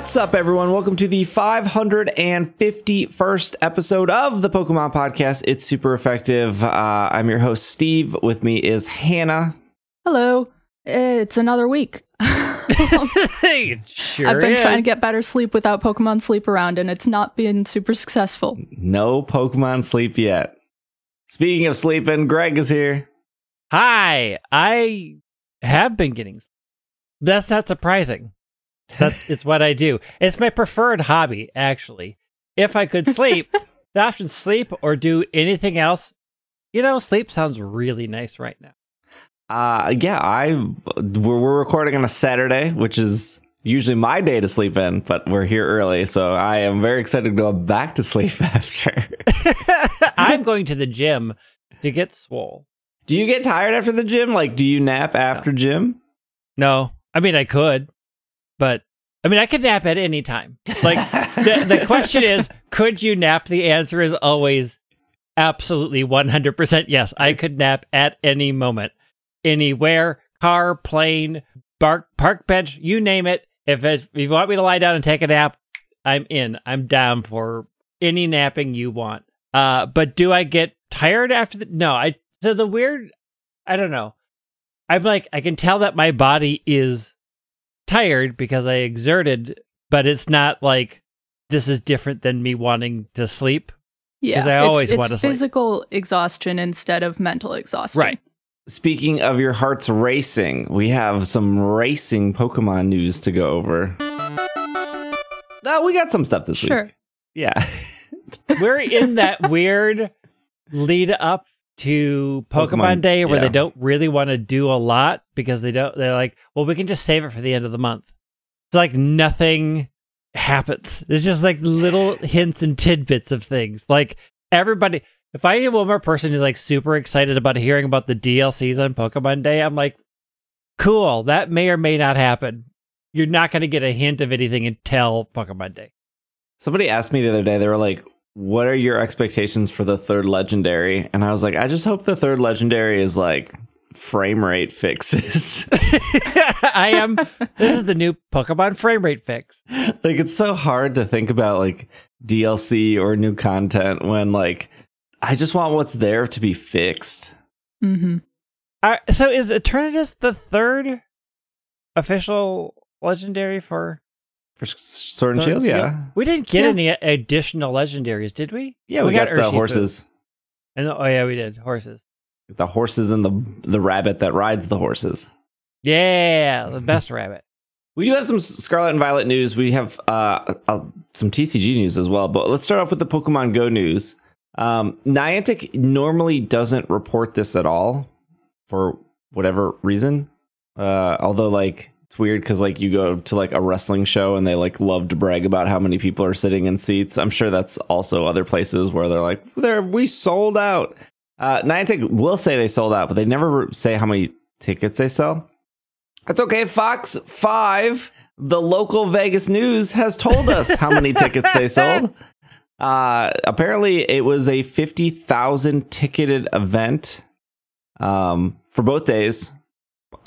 What's up, everyone? Welcome to the 551st episode of the Pokemon Podcast. It's super effective. Uh, I'm your host, Steve. With me is Hannah. Hello. It's another week. it sure I've been is. trying to get better sleep without Pokemon sleep around, and it's not been super successful. No Pokemon sleep yet. Speaking of sleeping, Greg is here. Hi, I have been getting. sleep. That's not surprising. That's it's what I do. It's my preferred hobby, actually. If I could sleep, the option sleep or do anything else. You know, sleep sounds really nice right now. Uh, yeah, I we're, we're recording on a Saturday, which is usually my day to sleep in, but we're here early, so I am very excited to go back to sleep after. I'm going to the gym to get swole. do you get tired after the gym? Like, do you nap after gym? No, I mean I could, but I mean I could nap at any time. Like the the question is, could you nap? The answer is always absolutely 100% yes. I could nap at any moment, anywhere, car, plane, park, park bench, you name it. If, it, if you want me to lie down and take a nap, I'm in. I'm down for any napping you want. Uh, but do I get tired after the? No, I. So the weird, I don't know. I'm like, I can tell that my body is tired because I exerted, but it's not like this is different than me wanting to sleep. Yeah, because I always it's, want to sleep. physical exhaustion instead of mental exhaustion. Right. Speaking of your heart's racing, we have some racing Pokemon news to go over. Uh, we got some stuff this Sure. week. Yeah. We're in that weird lead up to Pokemon, Pokemon, Day where yeah. they don't really want to do a lot because they don't they're like, well, we can just save it for the end of the month. It's like nothing happens. It's just like little hints and tidbits of things. Like everybody if I am one more person who's like super excited about hearing about the DLCs on Pokemon Day, I'm like, cool, that may or may not happen. You're not going to get a hint of anything until Pokemon Day. Somebody asked me the other day, they were like, What are your expectations for the third legendary? And I was like, I just hope the third legendary is like frame rate fixes. I am. This is the new Pokemon frame rate fix. like, it's so hard to think about like DLC or new content when like I just want what's there to be fixed. hmm Uh, so is Eternatus the third official legendary for For S- Sword and Shield, yeah. We didn't get Yeah. any additional legendaries, did we? Yeah, we, got, the Urshifu. horses. And oh yeah, we did horses. The horses and the the rabbit that rides the horses. Yeah, the best rabbit. We do have some Scarlet and Violet news. We have uh, uh, some TCG news as well. But let's start off with the Pokemon Go news. Um, Niantic normally doesn't report this at all for whatever reason. Uh, although, like, it's weird because like you go to like a wrestling show and they like love to brag about how many people are sitting in seats. I'm sure that's also other places where they're like, "There, we sold out." Uh, Niantic will say they sold out, but they never say how many tickets they sell. That's okay. Fox 5, the local Vegas news, has told us how many tickets they sold. Uh, apparently, it was a 50,000 ticketed event um, for both days.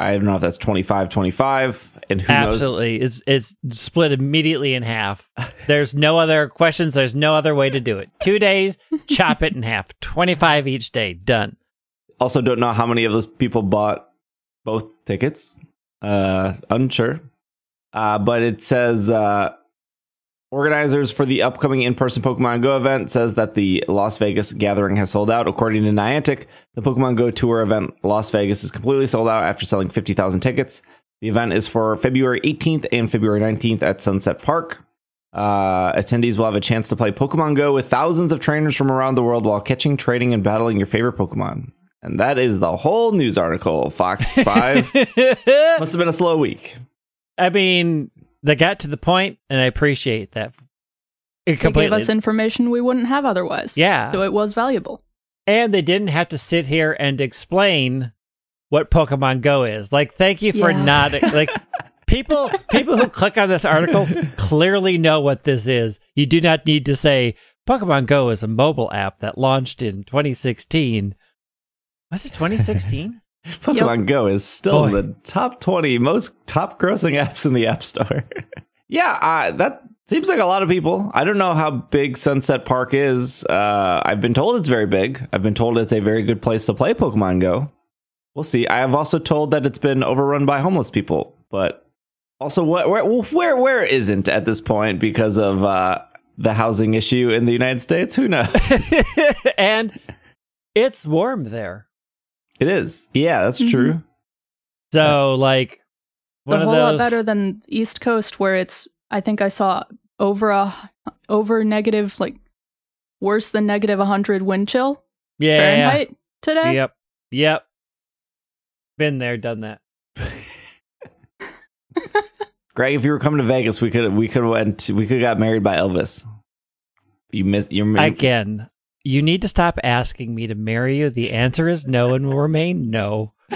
I don't know if that's 25 25. And who knows? Absolutely, it's it's split immediately in half. There's no other questions. There's no other way to do it. Two days, chop it in half. Twenty five each day. Done. Also, don't know how many of those people bought both tickets. Uh, unsure. Uh, but it says uh, organizers for the upcoming in-person Pokemon Go event says that the Las Vegas gathering has sold out. According to Niantic, the Pokemon Go tour event Las Vegas is completely sold out after selling 50,000 tickets. The event is for February 18th and February 19th at Sunset Park. Uh, attendees will have a chance to play Pokemon Go with thousands of trainers from around the world while catching, trading, and battling your favorite Pokemon. And that is the whole news article. Fox 5 must have been a slow week. I mean, they got to the point, and I appreciate that. It They completely. gave us information we wouldn't have otherwise. Yeah. So it was valuable. and they didn't have to sit here and explain what Pokemon Go is. Like, thank you for Yeah. not like people. People who click on this article clearly know what this is. You do not need to say Pokemon Go is a mobile app that launched in 2016. Was it 2016? Pokemon Go is still Boy. the top 20 most top grossing apps in the App Store. Yeah, uh, that seems like a lot of people. I don't know how big Sunset Park is. Uh, I've been told it's very big. I've been told it's a very good place to play Pokemon Go. We'll see. I have also told that it's been overrun by homeless people, but also what, where where where isn't at this point because of uh, the housing issue in the United States? Who knows? and it's warm there. It is. Yeah, that's Mhm. true. So like one a of whole lot better than East Coast, where it's. I think I saw over a over negative, like worse than negative 100 wind chill Yeah. Fahrenheit today. Yep. Yep. Been there, done that. Greg, if you were coming to Vegas, we could we could went we could got married by Elvis. You missed. You're Again, you need to stop asking me to marry you. The answer is no and will remain no.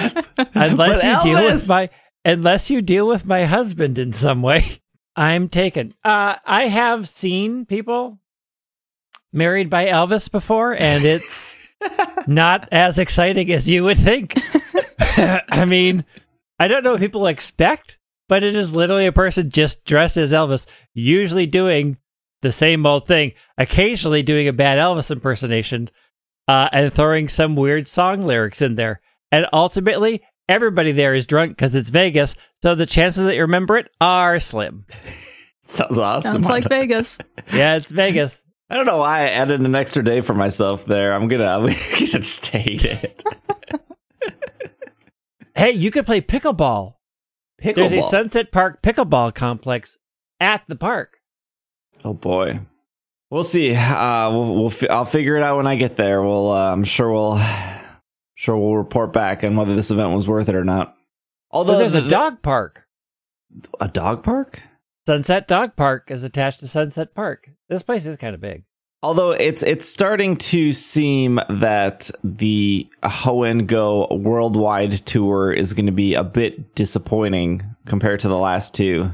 Unless you deal with my unless you deal with my husband in some way. I'm taken. Uh I have seen people married by Elvis before and it's not as exciting as you would think. I mean, I don't know what people expect, but it is literally a person just dressed as Elvis, usually doing the same old thing, occasionally doing a bad Elvis impersonation, uh, and throwing some weird song lyrics in there. And ultimately, everybody there is drunk because it's Vegas, so the chances that you remember it are slim. Sounds awesome. Sounds like Vegas. Yeah, it's Vegas. I don't know why I added an extra day for myself there. I'm gonna I'm gonna just hate it. Hey, you could play pickleball. There's a Sunset Park pickleball complex at the park. Oh boy, we'll see. Uh, we'll, we'll fi- I'll figure it out when I get there. We'll uh, I'm sure we'll sure we'll report back on whether this event was worth it or not. Although Although there's the- a dog park. a dog park. Sunset Dog Park is attached to Sunset Park. This place is kind of big. Although it's it's starting to seem that the Hoenn Go worldwide tour is going to be a bit disappointing compared to the last two.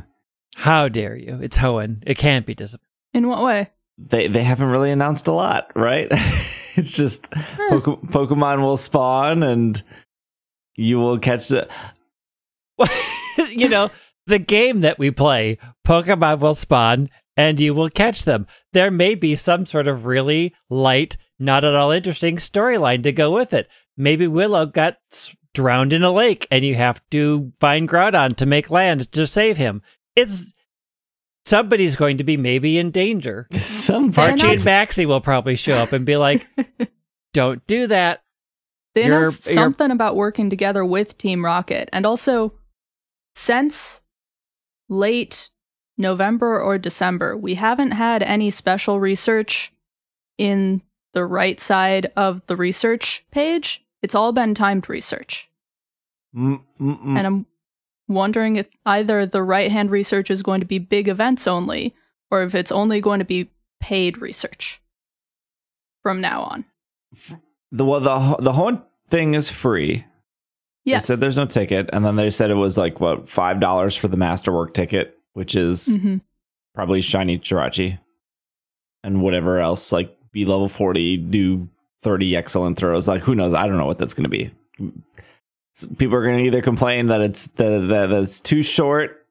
How dare you? It's Hoenn. It can't be disappointing. In what way? They they haven't really announced a lot, right? it's just hmm. Poke- Pokemon will spawn and you will catch the. you know, the game that we play, Pokemon will spawn and you will catch them. There may be some sort of really light, not at all interesting storyline to go with it. Maybe Willow got drowned in a lake and you have to find Groudon to make land to save him. It's somebody's going to be maybe in danger. Some They Archie and Maxie will probably show up and be like, "Don't do that." They You're- announced you're- something about working together with Team Rocket, and also since late November or December, we haven't had any special research in the right side of the research page. It's all been timed research, Mm, mm, mm. and I'm wondering if either the right hand research is going to be big events only, or if it's only going to be paid research from now on. the well the the whole thing is free. Yes. They said there's no ticket, and then they said it was like what five dollars for the masterwork ticket, which is Mhm. probably shiny Jirachi, and whatever else like be level forty, do thirty excellent throws. Like who knows? I don't know what that's going to be. People are going to either complain that it's the that it's too short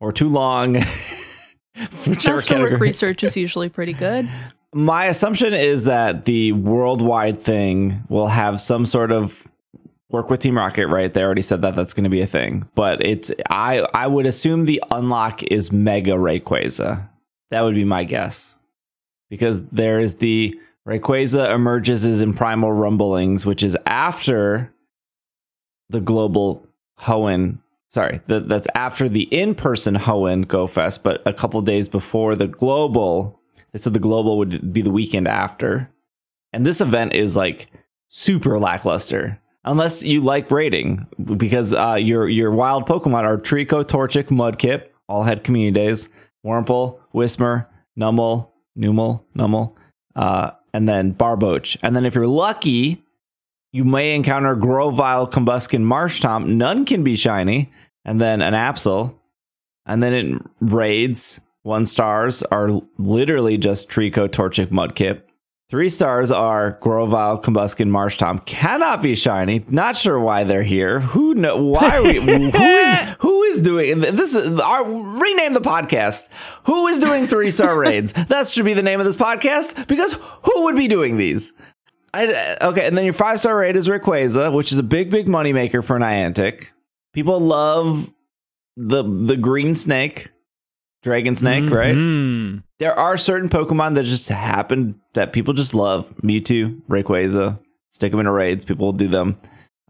or too long. Masterwork research is usually pretty good. My assumption is that the worldwide thing will have some sort of work with Team Rocket, right? They already said that that's going to be a thing, but it's I I would assume the unlock is Mega Rayquaza. That would be my guess, because there is the Rayquaza emerges as in Primal Rumblings, which is after the global Hoenn. Sorry, the, that's after the in-person Hoenn Go Fest, but a couple days before the global they said the global would be the weekend after. And this event is like super lackluster. Unless you like raiding, because uh, your your wild Pokemon are Treecko, Torchic, Mudkip, all had community days, Wurmple, Whismur, Numel, Numel, Numel, uh, and then Barboach. And then if you're lucky, you may encounter Grovyle, Combusken, Marshtomp. None can be shiny. And then an Absol. And then it raids. One stars are literally just Treecko, Torchic, Mudkip. Three stars are Grovyle, Combusken, Marsh Tom. Cannot be shiny. Not sure why they're here. Who know? Why are we? who is who is doing this? Is our rename the podcast. Who is doing three star raids? That should be the name of this podcast because who would be doing these? I, okay, and then your five star raid is Rayquaza, which is a big, big moneymaker for Niantic. People love the the green snake, dragon snake, right? Mhm. There are certain Pokemon that just happen that people just love. Mewtwo, Rayquaza, stick them into raids. People will do them.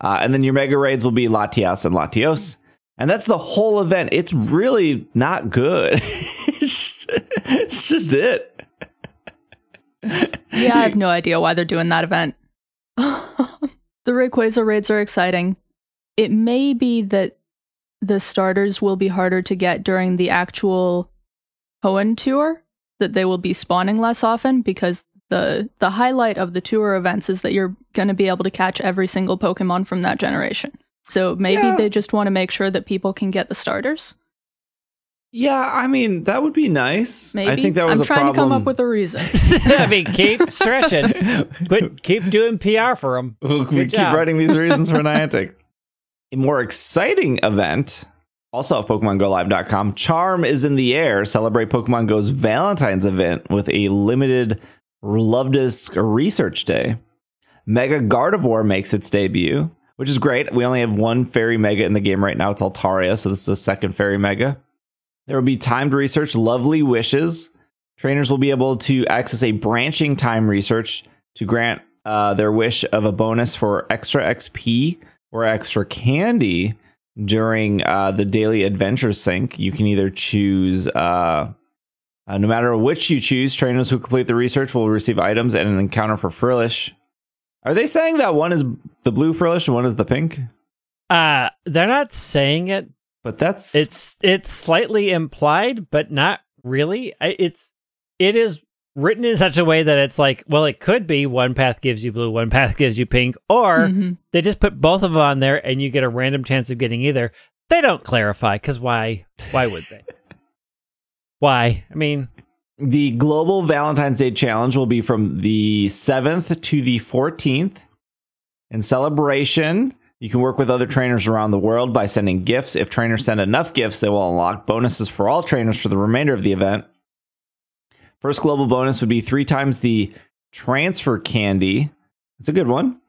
Uh, and then your mega raids will be Latias and Latios. And that's the whole event. It's really not good. it's just it. Yeah, I have no idea why they're doing that event. the Rayquaza raids are exciting. It may be that the starters will be harder to get during the actual Hoenn tour, that they will be spawning less often because the the highlight of the tour events is that you're going to be able to catch every single Pokemon from that generation. So maybe Yeah. they just want to make sure that people can get the starters. Yeah, I mean, that would be nice. Maybe I think that was I'm a trying problem. to come up with a reason. I mean, keep stretching. Quit, keep doing PR for them. we Good keep writing these reasons for Niantic. A more exciting event, also at PokemonGoLive.com, Charm is in the air. Celebrate Pokemon Go's Valentine's event with a limited Luvdisc Research Day. Mega Gardevoir makes its debut, which is great. We only have one Fairy Mega in the game right now. It's Altaria, so this is the second Fairy Mega. There will be timed research, Lovely Wishes. Trainers will be able to access a branching time research to grant uh, their wish of a bonus for extra XP or extra candy during uh, the daily adventure sync. You can either choose, uh, uh, no matter which you choose, trainers who complete the research will receive items and an encounter for Frillish. Are they saying that one is the blue Frillish and one is the pink? Uh, they're not saying it. But that's It's it's slightly implied, but not really. It's it is written in such a way that it's like, well, it could be one path gives you blue, one path gives you pink, or Mhm. they just put both of them on there and you get a random chance of getting either. They don't clarify because why? Why would they? why? I mean, The Global Valentine's Day Challenge will be from the 7th to the 14th. In celebration, you can work with other trainers around the world by sending gifts. If trainers send enough gifts, they will unlock bonuses for all trainers for the remainder of the event. First global bonus would be three times the transfer candy. It's a good one.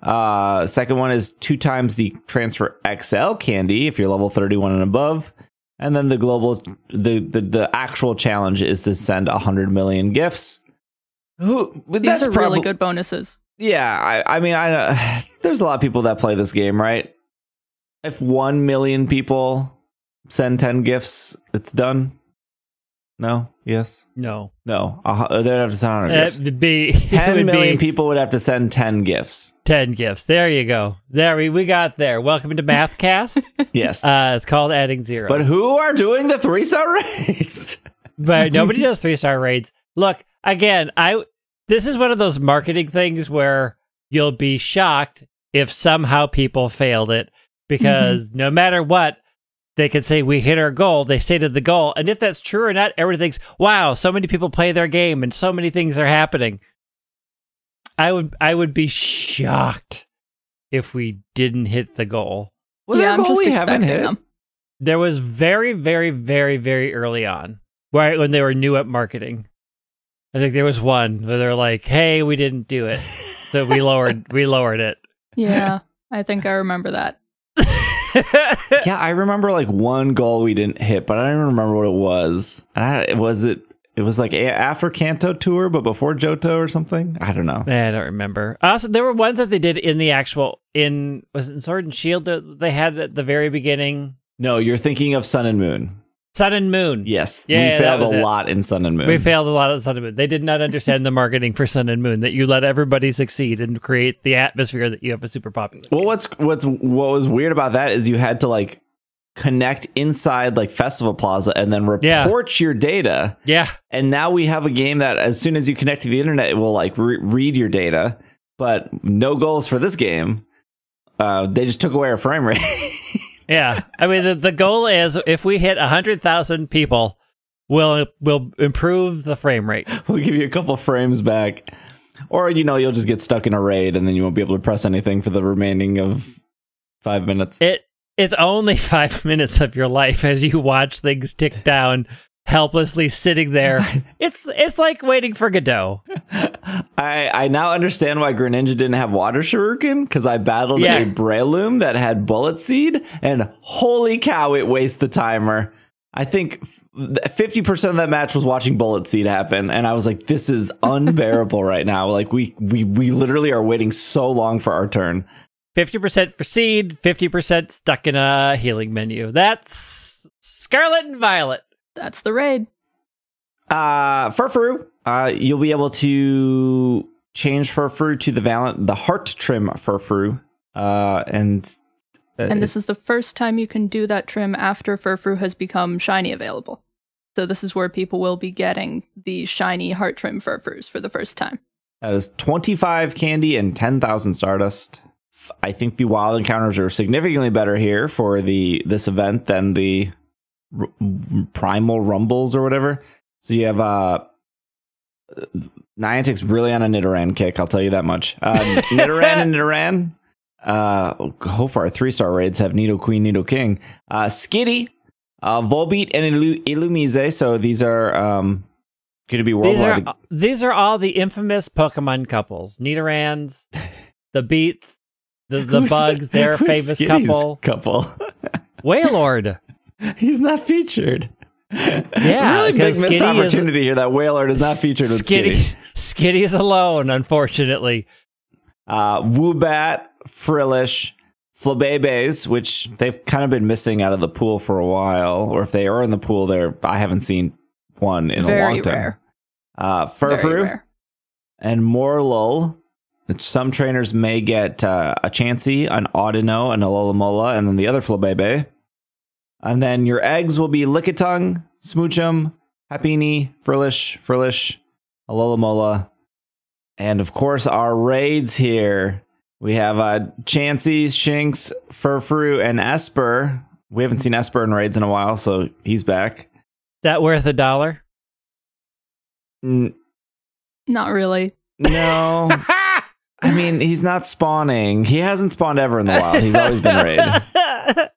Uh, second one is two times the transfer XL candy if you're level 31 and above. And then the global, the the, the actual challenge is to send 100 million gifts. Who? These that's are really good bonuses. Yeah, I, I mean, I know there's a lot of people that play this game, right? If one million people send 10 gifts, it's done. No. Yes. no. No. Uh, they'd have to send 100 gifts. It'd be it 10 would million be people would have to send 10 gifts. ten gifts. There you go. There we we got there. Welcome to Mathcast. Yes. uh, it's called adding zero. but who are doing the three star raids? but nobody does three star raids. Look, again, I this is one of those marketing things where you'll be shocked if somehow people failed it because mm-hmm. no matter what, they can say we hit our goal, they stated the goal, and if that's true or not, everyone thinks, wow, so many people play their game and so many things are happening. I would I would be shocked if we didn't hit the goal. Was yeah, there a I'm goal just we haven't expecting hit? them. There was very, very, very, very early on, right when they were new at marketing. I think there was one where they're like, "Hey, we didn't do it, so we lowered we lowered it." Yeah, I think I remember that. Yeah, I remember like one goal we didn't hit, but I don't even remember what it was. And I, was it? It was like a- after Kanto tour, but before Johto or something. I don't know. I don't remember. Uh, also, there were ones that they did in the actual in was it in Sword and Shield that they had at the very beginning. No, you're thinking of Sun and Moon. Sun and Moon. Yes, Yeah, we failed a it. lot in Sun and Moon. We failed a lot of Sun and Moon. They did not understand the marketing for Sun and Moon that you let everybody succeed and create the atmosphere that you have a super popular. Well, game. what's what's what was weird about that is you had to like connect inside like Festival Plaza and then Yeah. report your data. yeah, And now we have a game that as soon as you connect to the internet, it will like re- read your data. But no goals for this game. Uh, they just took away our frame rate. Yeah, I mean the, the goal is if we hit hundred thousand people, we'll we'll improve the frame rate. we'll give you a couple frames back. Or you know, you'll just get stuck in a raid and then you won't be able to press anything for the remaining of five minutes. It it's only five minutes of your life as you watch things tick down, helplessly sitting there. It's it's like waiting for Godot. I I now understand why Greninja didn't have water shuriken because I battled Yeah. a Breloom that had bullet seed, and holy cow, it wastes the timer. I think fifty percent of that match was watching bullet seed happen, and I was like, "This is unbearable right now." Like we we we literally are waiting so long for our turn. Fifty percent for seed, fifty percent stuck in a healing menu. That's Scarlet and Violet. That's the raid. Uh, Furfrou, uh, you'll be able to change Furfrou to the Valent, the Heart Trim Furfrou, uh, and uh, And this is the first time you can do that trim after Furfrou has become shiny available. So this is where people will be getting the shiny heart trim Furfrous for the first time. that is twenty five candy and ten thousand Stardust. I think the wild encounters are significantly better here for the this event than the r- primal rumbles or whatever. So you have uh. Niantic's really on a Nidoran kick, I'll tell you that much. Uh, Nidoran and Nidoran, uh, hope our three star raids have Nidoqueen, Nido King. Uh, Skitty, uh, Volbeat, and Illu- Illumise. So these are um, going to be These worldwide. are these are all the infamous Pokemon couples. Nidorans, the Beats, the the Bugs, their famous Skitty's couple. Couple. Wailord. He's not featured. Yeah, really big missed Skitty is- opportunity here. That Wailord is not featured with Skitty. Skitty. Skitty's alone, unfortunately. Uh, Woobat, Frillish, Flabébés, which they've kind of been missing out of the pool for a while, or if they are in the pool, they're I haven't seen one in a long time. rare. Uh, Very Furfrou rare. and Morelull. Some trainers may get uh, a Chansey, an Audino, and a Alomomola, and then the other Flabebe. And then your eggs will be Lickitung, Smoochum, Happiny, Frillish, Frillish, a Alomomola, and of course our raids here. We have uh, Chansey, Shinx, Furfrou, and Espurr. We haven't seen Espurr in raids in a while, so he's back. That worth a dollar? N- Not really. no, I mean, he's not spawning. He hasn't spawned ever in the wild. He's always been raid.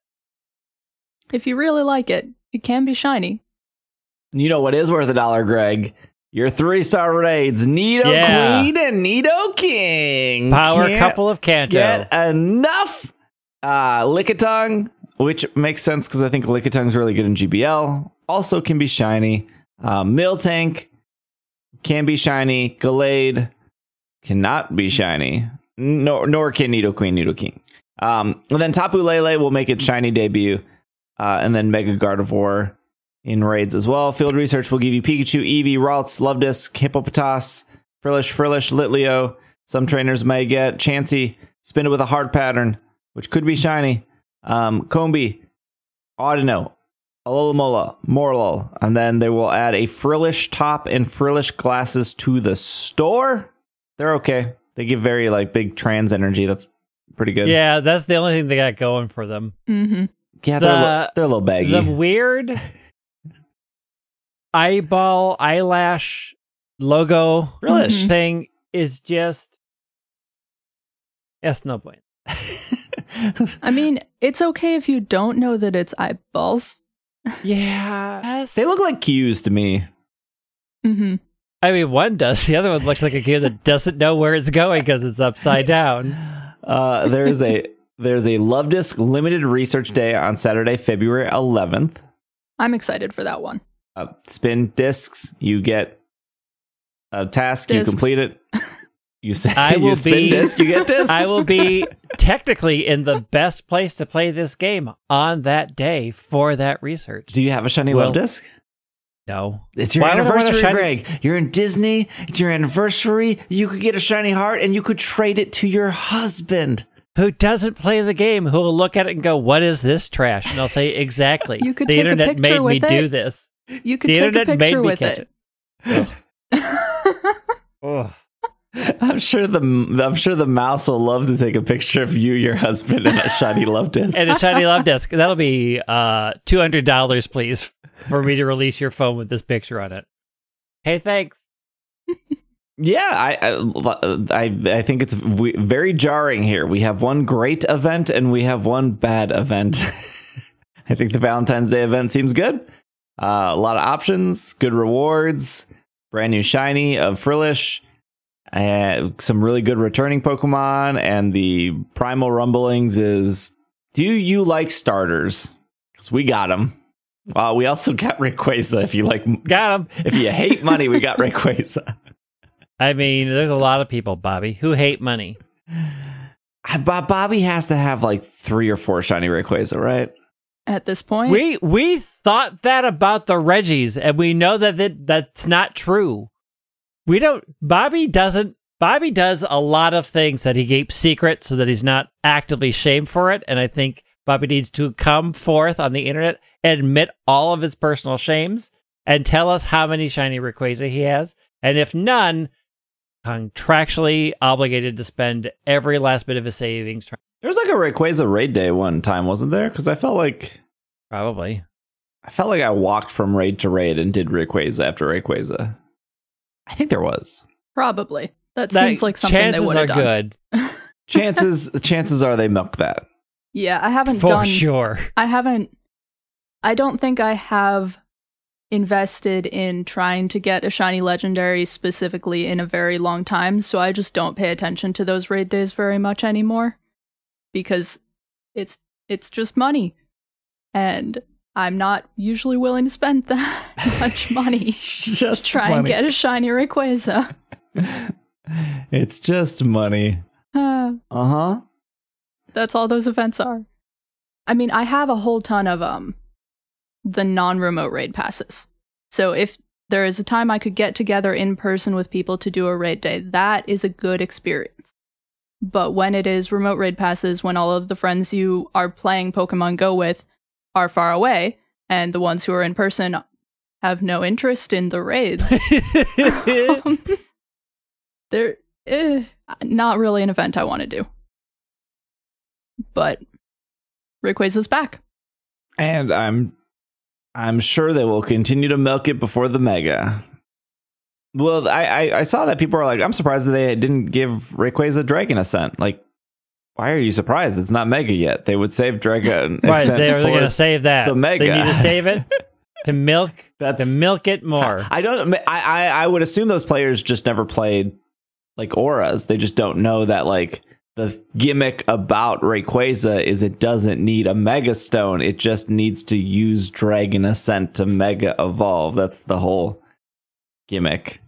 If you really like it, it can be shiny. You know what is worth a dollar, Greg? Your three star raids, Nido Yeah. Queen and Nidoking. Power Can't couple of Kanto. Get enough. Uh, Lickitung, which makes sense because I think Lickitung's really good in GBL. Also can be shiny. Uh, Miltank can be shiny. Gallade cannot be shiny. Nor, nor can Nidoqueen, Nido King. Um, and then Tapu Lele will make its shiny debut. Uh, and then Mega Gardevoir in raids as well. Field research will give you Pikachu, Eevee, Ralts, Luvdisc, Hippopotas, Frillish, Frillish, Litleo. Some trainers may get Chansey, Spinda with a hard pattern, which could be shiny. Um, Combee, Audino, Alomomola, Morelull, and then they will add a Frillish top and Frillish glasses to the store. They're okay. They give very like big trans energy. That's pretty good. Yeah, that's the only thing they got going for them. Mm-hmm. Yeah. They're, a li- they're a little baggy. The weird eyeball eyelash logo Frillish. thing is just it's no point. I mean, it's okay if you don't know that it's eyeballs. Yeah. they look like cues to me. Mm-hmm. I mean, one does. The other one looks like a kid that doesn't know where it's going because it's upside down. Uh, there's a there's a Luvdisc limited research day on Saturday, February 11th. I'm excited for that one. Uh, spin discs, you get a task, you complete it. You say I you will spin be- disc, you get discs. I will be technically in the best place to play this game on that day for that research. Do you have a shiny Well, Luvdisc? no. It's your Why would I want a anniversary, shiny- Greg. You're in Disney. It's your anniversary. You could get a shiny heart, and you could trade it to your husband. Who doesn't play the game? Who will look at it and go, "What is this trash?" And I'll say, "Exactly." You could the take a internet picture made me with do it. this. You could The take a internet made picture me with catch it. it. Ugh. I'm sure the I'm sure the mouse will love to take a picture of you, your husband, and a shiny Love Disc. and a shiny Luvdisc. That'll be uh two hundred dollars, please, for me to release your phone with this picture on it. Hey, thanks. Yeah, I, I I I think it's very jarring here. We have one great event and we have one bad event. I think the Valentine's Day event seems good. Uh, a lot of options, good rewards, brand new shiny of Frillish, uh, some really good returning Pokemon, and the Primal Rumblings is. Do you like starters? Because we got them. Uh, we also got Rayquaza. If you like, Got him. if you hate money, we got Rayquaza. I mean, there's a lot of people, Bobby, who hate money. Bob Bobby has to have like three or four shiny Rayquaza, right? At this point, We we thought that about the Regis, and we know that, that that's not true. We don't. Bobby doesn't. Bobby does a lot of things that he keeps secret so that he's not actively shamed for it. And I think Bobby needs to come forth on the internet and admit all of his personal shames and tell us how many shiny Rayquaza he has, and if none, contractually obligated to spend every last bit of his savings. trying- There was like a Rayquaza raid day one time, wasn't there? Because I felt like Probably. I felt like I walked from raid to raid and did Rayquaza after Rayquaza. I think there was. probably. That That- seems like something they chances would have done. good Chances chances are they milked that. Yeah, I haven't for done. sure. I haven't. I don't think I have invested in trying to get a shiny legendary specifically in a very long time, so I just don't pay attention to those raid days very much anymore because it's it's just money. And I'm not usually willing to spend that much money just to try and get a shiny Rayquaza. It's just money. Uh, Uh huh. that's all those events are. I mean, I have a whole ton of um the non-remote raid passes. So if there is a time I could get together in person with people to do a raid day, that is a good experience. But when it is remote raid passes, when all of the friends you are playing Pokemon Go with are far away, and the ones who are in person have no interest in the raids, um, they're eh, not really an event I want to do. But Rayquaza's back. And I'm I'm sure they will continue to milk it before the mega. Well, I, I, I saw that people are like, I'm surprised that they didn't give Rayquaza Dragon Ascent. Like, why are you surprised? It's not mega yet. They would save Dragon Right, they were going to save that. the Mega. They need to save it to milk That's- to milk it more. I don't. I, I I would assume those players just never played like ORAS. They just don't know that like the gimmick about Rayquaza is it doesn't need a Mega Stone. It just needs to use Dragon Ascent to Mega Evolve. That's the whole gimmick.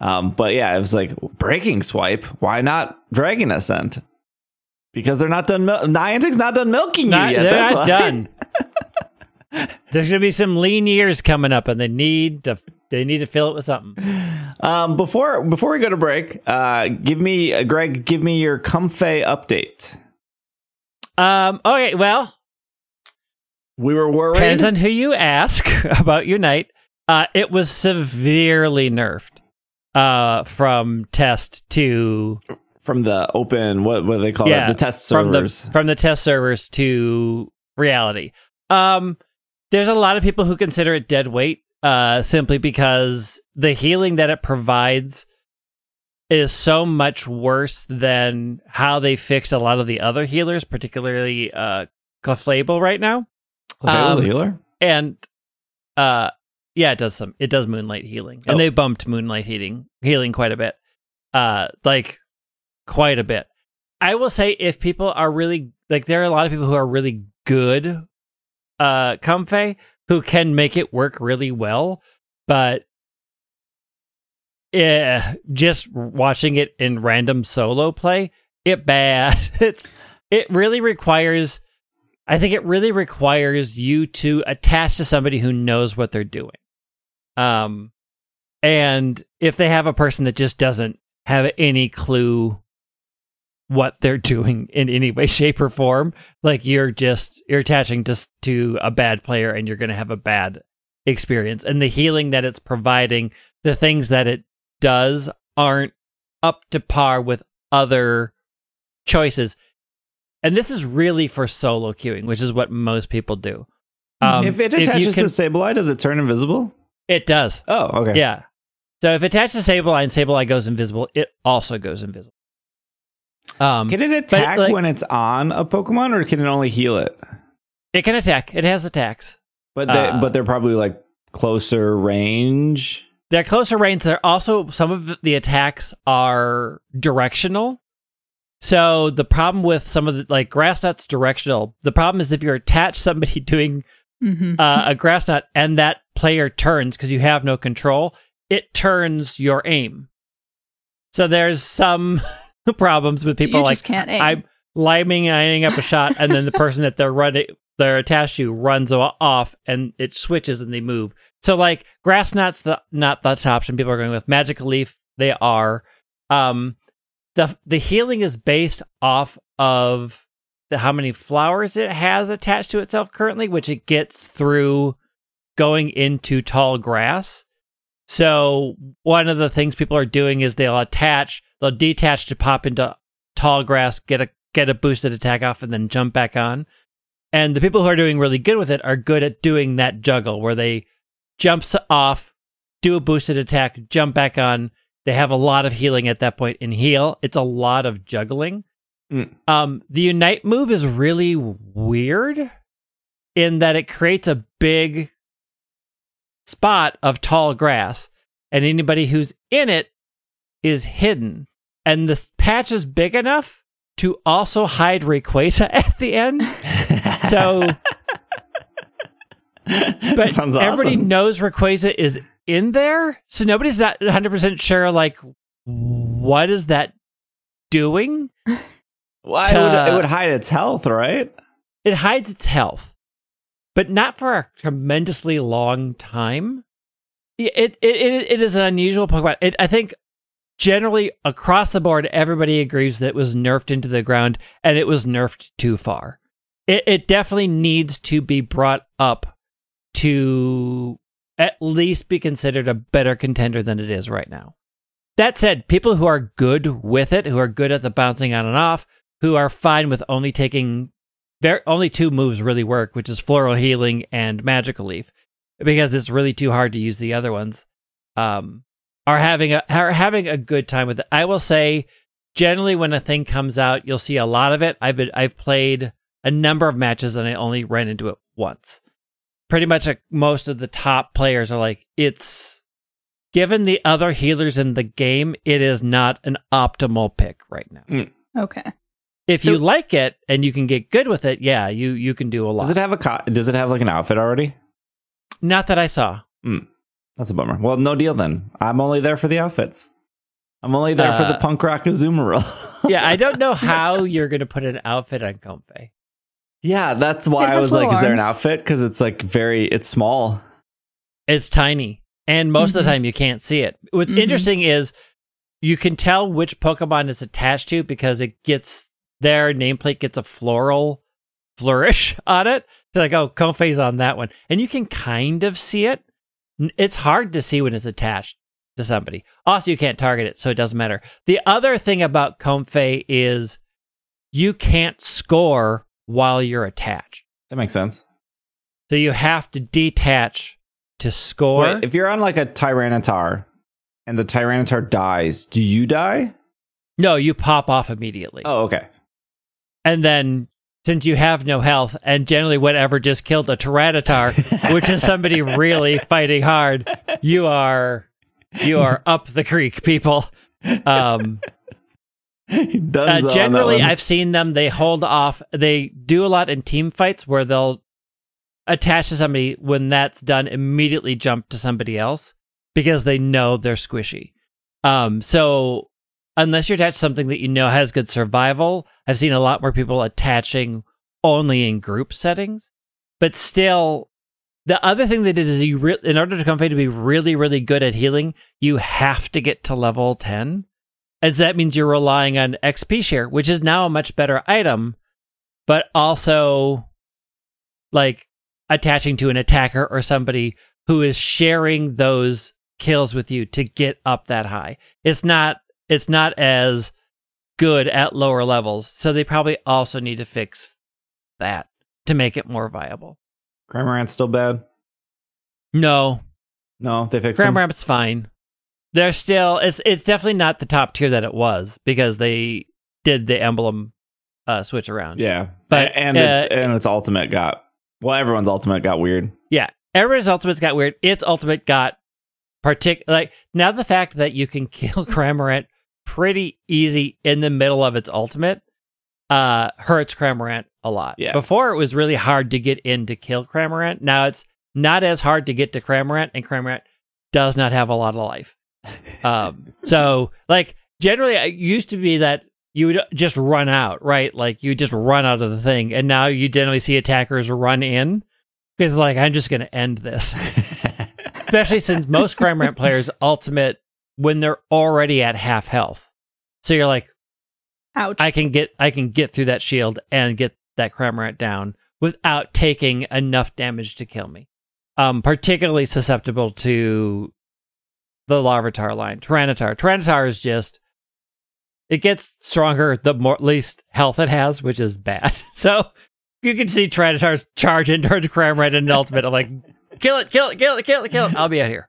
Um, but yeah, it was like breaking swipe. Why not Dragon Ascent? Because they're not done. Mil- Niantic's not done milking Not- you yet. they're That's not why. done. There's to be some lean years coming up, and they need to they need to fill it with something. Um, before before we go to break, uh, give me uh, Greg, give me your Comfey update. Um. Okay. Well, We were worried. depends on who you ask about Unite. Uh, it was severely nerfed. Uh, from test to from the open what what do they call yeah, it? The test from servers. the from the test servers to reality. Um, there's a lot of people who consider it dead weight, uh, simply because the healing that it provides is so much worse than how they fixed a lot of the other healers, particularly uh, Clefable right now. Okay, was a um, healer. And uh, yeah, it does some. It does moonlight healing, and Oh. they bumped moonlight healing healing quite a bit, uh, like quite a bit. I will say if people are really like, there are a lot of people who are really good, uh, Comfey who can make it work really well, but yeah, just watching it in random solo play, it bad. It's it really requires. I think it really requires you to attach to somebody who knows what they're doing. Um, and if they have a person that just doesn't have any clue what they're doing in any way, shape, or form, like you're just you're attaching just to a bad player, and you're going to have a bad experience. And the healing that it's providing, the things that it does, aren't up to par with other choices. And this is really for solo queuing, which is what most people do. Um, if it attaches can- to Sableye, does it turn invisible? it does. Oh, okay. Yeah. So if it attaches to Sableye and Sableye goes invisible, it also goes invisible. Um, Can it attack like- when it's on a Pokemon, or can it only heal it? it can attack. It has attacks. But they, Uh, but they're probably like closer range. They're closer range. They're also some of the attacks are directional. So the problem with some of the like grass knot's directional. The problem is if you're attached somebody doing hmm uh, a grass knot and that player turns because you have no control, it turns your aim. So there's some problems with people you like just can't aim. I'm liming lining up a shot, and then the person that they're running, they're attached to, runs off, and it switches and they move. So like grass knot's the not the option people are going with. Magical leaf, they are. Um, the the healing is based off of the how many flowers it has attached to itself currently, which it gets through going into tall grass. So one of the things people are doing is they'll attach, they'll detach to pop into tall grass, get a get a boosted attack off, and then jump back on. And the people who are doing really good with it are good at doing that juggle where they jumps off, do a boosted attack, jump back on. They have a lot of healing at that point and heal. It's a lot of juggling. Mm. Um, the unite move is really weird in that it creates a big spot of tall grass, and anybody who's in it is hidden. And the patch is big enough to also hide Rayquaza at the end. So, but Sounds everybody knows Rayquaza is in there, so nobody's not 100 percent sure. Like, what is that doing? Why to- would it would hide its health, right? It hides its health, but not for a tremendously long time. It it it, it is an unusual Pokemon. It, I think generally across the board, everybody agrees that it was nerfed into the ground and it was nerfed too far. It it definitely needs to be brought up to at least be considered a better contender than it is right now. That said, people who are good with it, who are good at the bouncing on and off, who are fine with only taking very only two moves really work, which is floral healing and magical leaf, because it's really too hard to use the other ones. Um, are having a are having a good time with it. I will say, generally, when a thing comes out, you'll see a lot of it. I've been I've played a number of matches and I only ran into it once. Pretty much, uh, most of the top players are like, it's given the other healers in the game, it is not an optimal pick right now. okay. If you like it and you can get good with it, yeah, you you can do a lot. Does it have a co- does it have like an outfit already? Not that I saw. That's a bummer. Well, no deal then. I'm only there for the outfits. I'm only there for the Uh, punk rock Azumarill. Yeah, I don't know how you're going to put an outfit on Comfey. yeah, that's why I was like, little is there an outfit? Because it's like very, it's small. It's tiny, and most of Mhm. the time you can't see it. What's Mhm. interesting is you can tell which Pokemon is attached to because it gets their nameplate gets a floral flourish on it. So like, oh, Comfey's on that one, and you can kind of see it. It's hard to see when it's attached to somebody. Also, you can't target it, so it doesn't matter. The other thing about Comfey is you can't score while you're attached. That makes sense. So you have to detach to score. Wait, if you're on like a Tyranitar and the Tyranitar dies, do you die? no, you pop off immediately. Oh, okay. And then since you have no health, and generally whatever just killed a Tyranitar, which is somebody really fighting hard, you are you are up the creek, people. Um, uh, generally, one. I've seen them. They hold off. They do a lot in team fights where they'll attach to somebody. When that's done, immediately jump to somebody else because they know they're squishy. Um, so unless you're attached to something that you know has good survival, I've seen a lot more people attaching only in group settings. But still, the other thing they did is you re- in order to come to be really, really good at healing, you have to get to level ten. And so that means you're relying on XP share, which is now a much better item, but also like attaching to an attacker or somebody who is sharing those kills with you to get up that high. It's not it's not as good at lower levels. So they probably also need to fix that to make it more viable. Cramorant's still bad. No, No, they fixed. Cramorant's fine. they're still it's it's definitely not the top tier that it was because they did the emblem uh, switch around. Yeah, But, and uh, its and its ultimate got well, everyone's ultimate got weird. Yeah, everybody's ultimate's got weird. Its ultimate got partic like now the fact that you can kill Cramorant pretty easy in the middle of its ultimate uh hurts Cramorant a lot. Yeah. Before it was really hard to get in to kill Cramorant. Now it's not as hard to get to Cramorant, and Cramorant does not have a lot of life. Um, so like generally, it used to be that you would just run out, right? Like you just run out of the thing, and now you generally see attackers run in because like I'm just going to end this. Especially since most Cramorant players ultimate when they're already at half health, so you're like, Ouch. I can get I can get through that shield and get that Cramorant down without taking enough damage to kill me. Um, particularly susceptible to the Larvitar line, Tyranitar. Tyranitar is just it gets stronger the more least health it has, which is bad. So you can see Tyranitar charging towards Cramorant and an ultimate. I'm like, kill it, kill it, kill it, kill it, kill it. I'll be out here.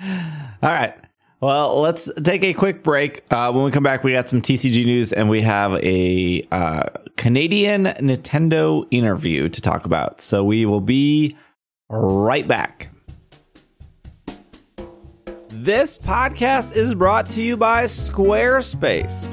All right. Well, let's take a quick break. Uh, when we come back, we got some TCG news and we have a uh, Canadian Nintendo interview to talk about. So we will be right back. This podcast is brought to you by Squarespace.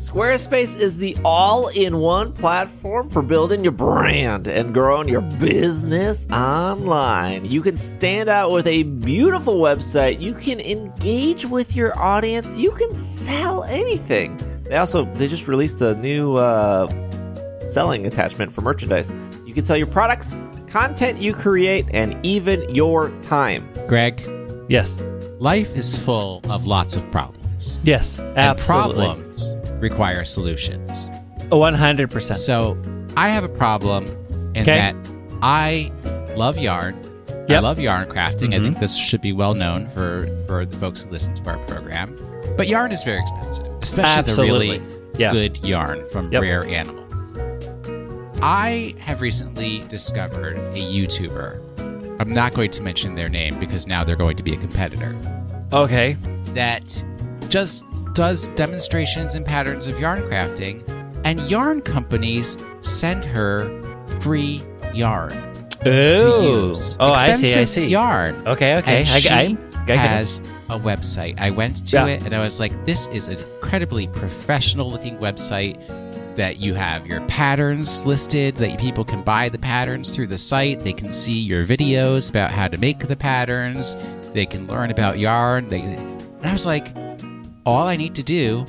Squarespace is the all in one platform for building your brand and growing your business online. You can stand out with a beautiful website, you can engage with your audience, you can sell anything. They also they just released a new uh, selling attachment for merchandise. You can sell your products, content you create, and even your time. Greg, Yes, life is full of lots of problems. yes, And absolutely, problems require solutions. one hundred percent. So I have a problem in Okay. that I love yarn. I love yarn crafting. I Mhm. think this should be well known for, for the folks who listen to our program. But yarn is very expensive, especially Absolutely. the really Yeah. good yarn from Yep. rare animal. I have recently discovered a YouTuber. I'm not going to mention their name because now they're going to be a competitor. Okay, that just does demonstrations and patterns of yarn crafting, and yarn companies send her free yarn oh, oh, I see, I see. Yarn. Okay, okay, And I, she I, I it. has a website. I went to Yeah. it and I was like, this is an incredibly professional looking website that you have your patterns listed, that people can buy the patterns through the site. They can see your videos about how to make the patterns. They can learn about yarn. They, and I was like, all I need to do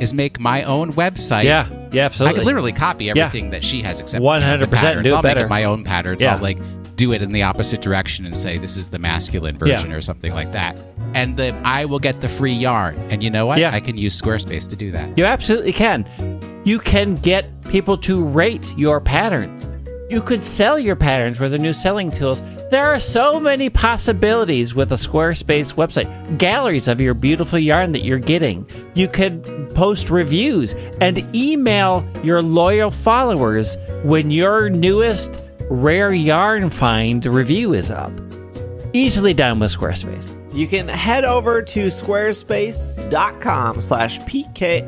is make my own website. Yeah, yeah, absolutely. I could literally copy everything that she has except 100% you know, the patterns. do it I'll make better. it my own patterns. Yeah. I'll like do it in the opposite direction and say this is the masculine version or something like that. And then I will get the free yarn. And you know what? Yeah. I can use Squarespace to do that. You absolutely can. You can get people to rate your patterns. You could sell your patterns with the new selling tools. There are so many possibilities with a Squarespace website. Galleries of your beautiful yarn that you're getting. You could post reviews and email your loyal followers when your newest rare yarn find review is up. Easily done with Squarespace. You can head over to squarespace.com slash pkmncast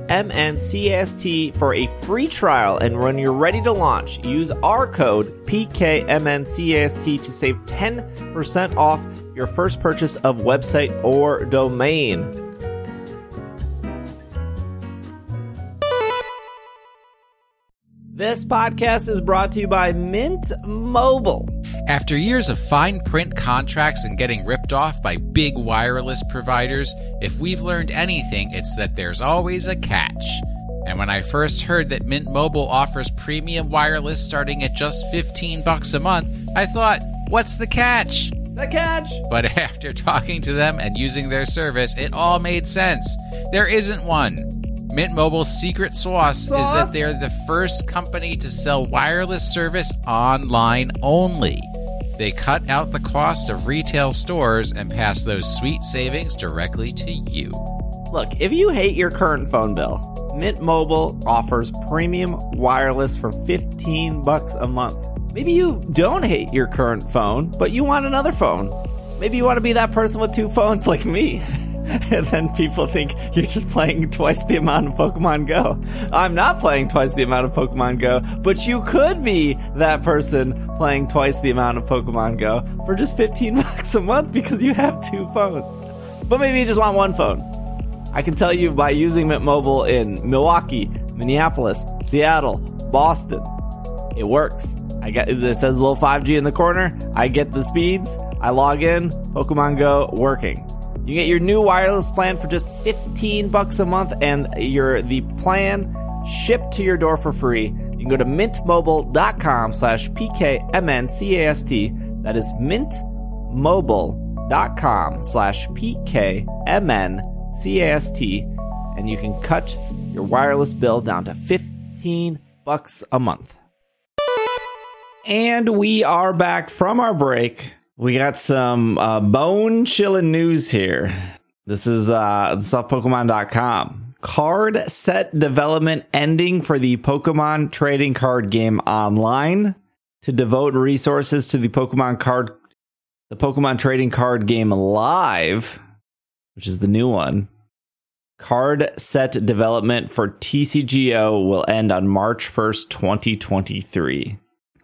for a free trial and when you're ready to launch, use our code pkmncast to save 10% off your first purchase of website or domain. This podcast is brought to you by Mint Mobile. After years of fine print contracts and getting ripped off by big wireless providers, if we've learned anything, it's that there's always a catch. And when I first heard that Mint Mobile offers premium wireless starting at just 15 bucks a month, I thought, what's the catch? The catch! But after talking to them and using their service, it all made sense. There isn't one. Mint Mobile's secret sauce, is that they're the first company to sell wireless service online only. They cut out the cost of retail stores and pass those sweet savings directly to you. Look, if you hate your current phone bill, Mint Mobile offers premium wireless for 15 bucks a month. Maybe you don't hate your current phone, but you want another phone. Maybe you want to be that person with two phones like me. and then people think you're just playing twice the amount of Pokemon Go. I'm not playing twice the amount of Pokemon Go, but you could be that person playing twice the amount of Pokemon Go for just 15 bucks a month because you have two phones. But maybe you just want one phone. I can tell you by using Mint Mobile in Milwaukee, Minneapolis, Seattle, Boston, it works. I get it says little 5G in the corner. I get the speeds. I log in. Pokemon Go working. You get your new wireless plan for just 15 bucks a month and your the plan shipped to your door for free. You can go to mintmobile.com slash PKMNCAST. That is mintmobile.com slash PKMNCAST. And you can cut your wireless bill down to 15 bucks a month. And we are back from our break. We got some uh, bone chilling news here. This is uh, this. Card set development ending for the Pokemon trading card game online to devote resources to the Pokemon card, the Pokemon trading card game live, which is the new one. Card set development for TCGO will end on March 1st, 2023.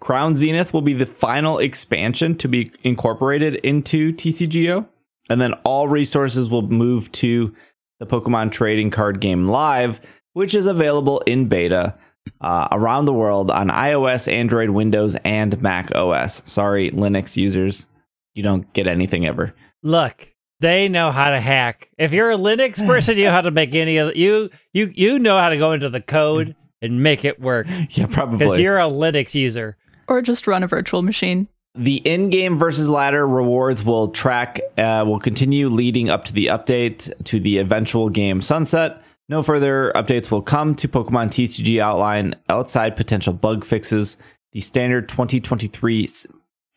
Crown Zenith will be the final expansion to be incorporated into TCGO. And then all resources will move to the Pokemon trading card game live, which is available in beta uh, around the world on iOS, Android, Windows, and Mac OS. Sorry, Linux users, you don't get anything ever. Look, they know how to hack. If you're a Linux person, you know how to make any of you you you know how to go into the code and make it work Yeah, probably because you're a Linux user. Or just run a virtual machine. The in-game versus ladder rewards will track uh, will continue leading up to the update to the eventual game sunset. No further updates will come to Pokemon TCG Online outside potential bug fixes. The standard 2023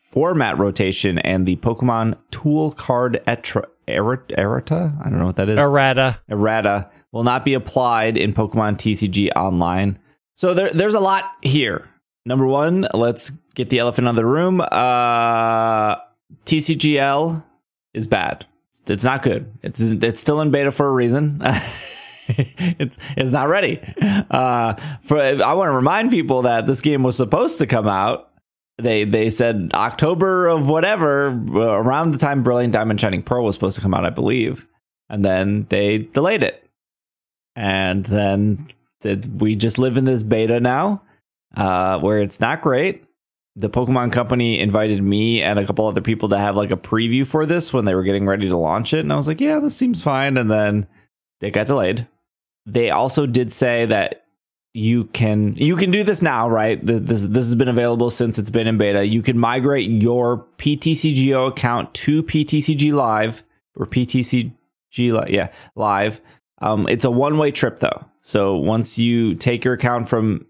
format rotation and the Pokemon Tool Card Etra, Eret- Errata, I don't know what that is. Errata. errata will not be applied in Pokemon TCG Online. So there, there's a lot here. Number one, let's get the elephant out of the room. Uh, TCGL is bad. It's not good. It's it's still in beta for a reason. it's it's not ready. Uh, for I want to remind people that this game was supposed to come out. They they said October of whatever around the time Brilliant Diamond Shining Pearl was supposed to come out, I believe, and then they delayed it, and then th- we just live in this beta now, uh, where it's not great. The Pokemon Company invited me and a couple other people to have like a preview for this when they were getting ready to launch it, and I was like, yeah, this seems fine, and then it got delayed. They also did say that you can you can do this now, right? This this has been available since it's been in beta. You can migrate your PTCGO account to PTCG Live or PTCG Li- yeah Live. Um, it's a one way trip though. So once you take your account from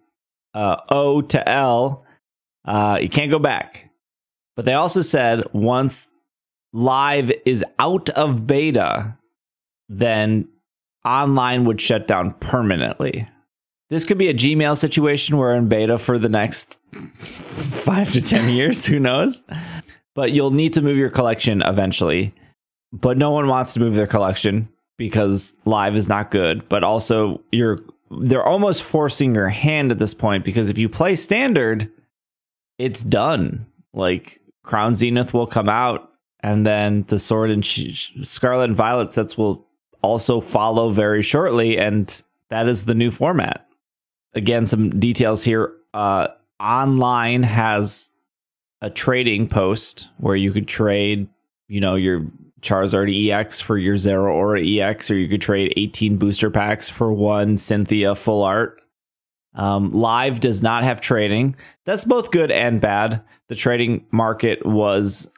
uh, O to L, uh, you can't go back. But they also said once Live is out of beta, then online would shut down permanently. This could be a Gmail situation where in beta for the next five to 10 years, who knows? But you'll need to move your collection eventually. But no one wants to move their collection because live is not good. But also, you're they're almost forcing your hand at this point because if you play standard, it's done. Like Crown Zenith will come out, and then the Sword and Sh- Scarlet and Violet sets will also follow very shortly, and that is the new format. Again, some details here. Uh, online has a trading post where you could trade, you know, your Charizard EX for your Zeraora EX, or you could trade 18 booster packs for one Cynthia full art. Um, Live does not have trading. That's both good and bad. The trading market was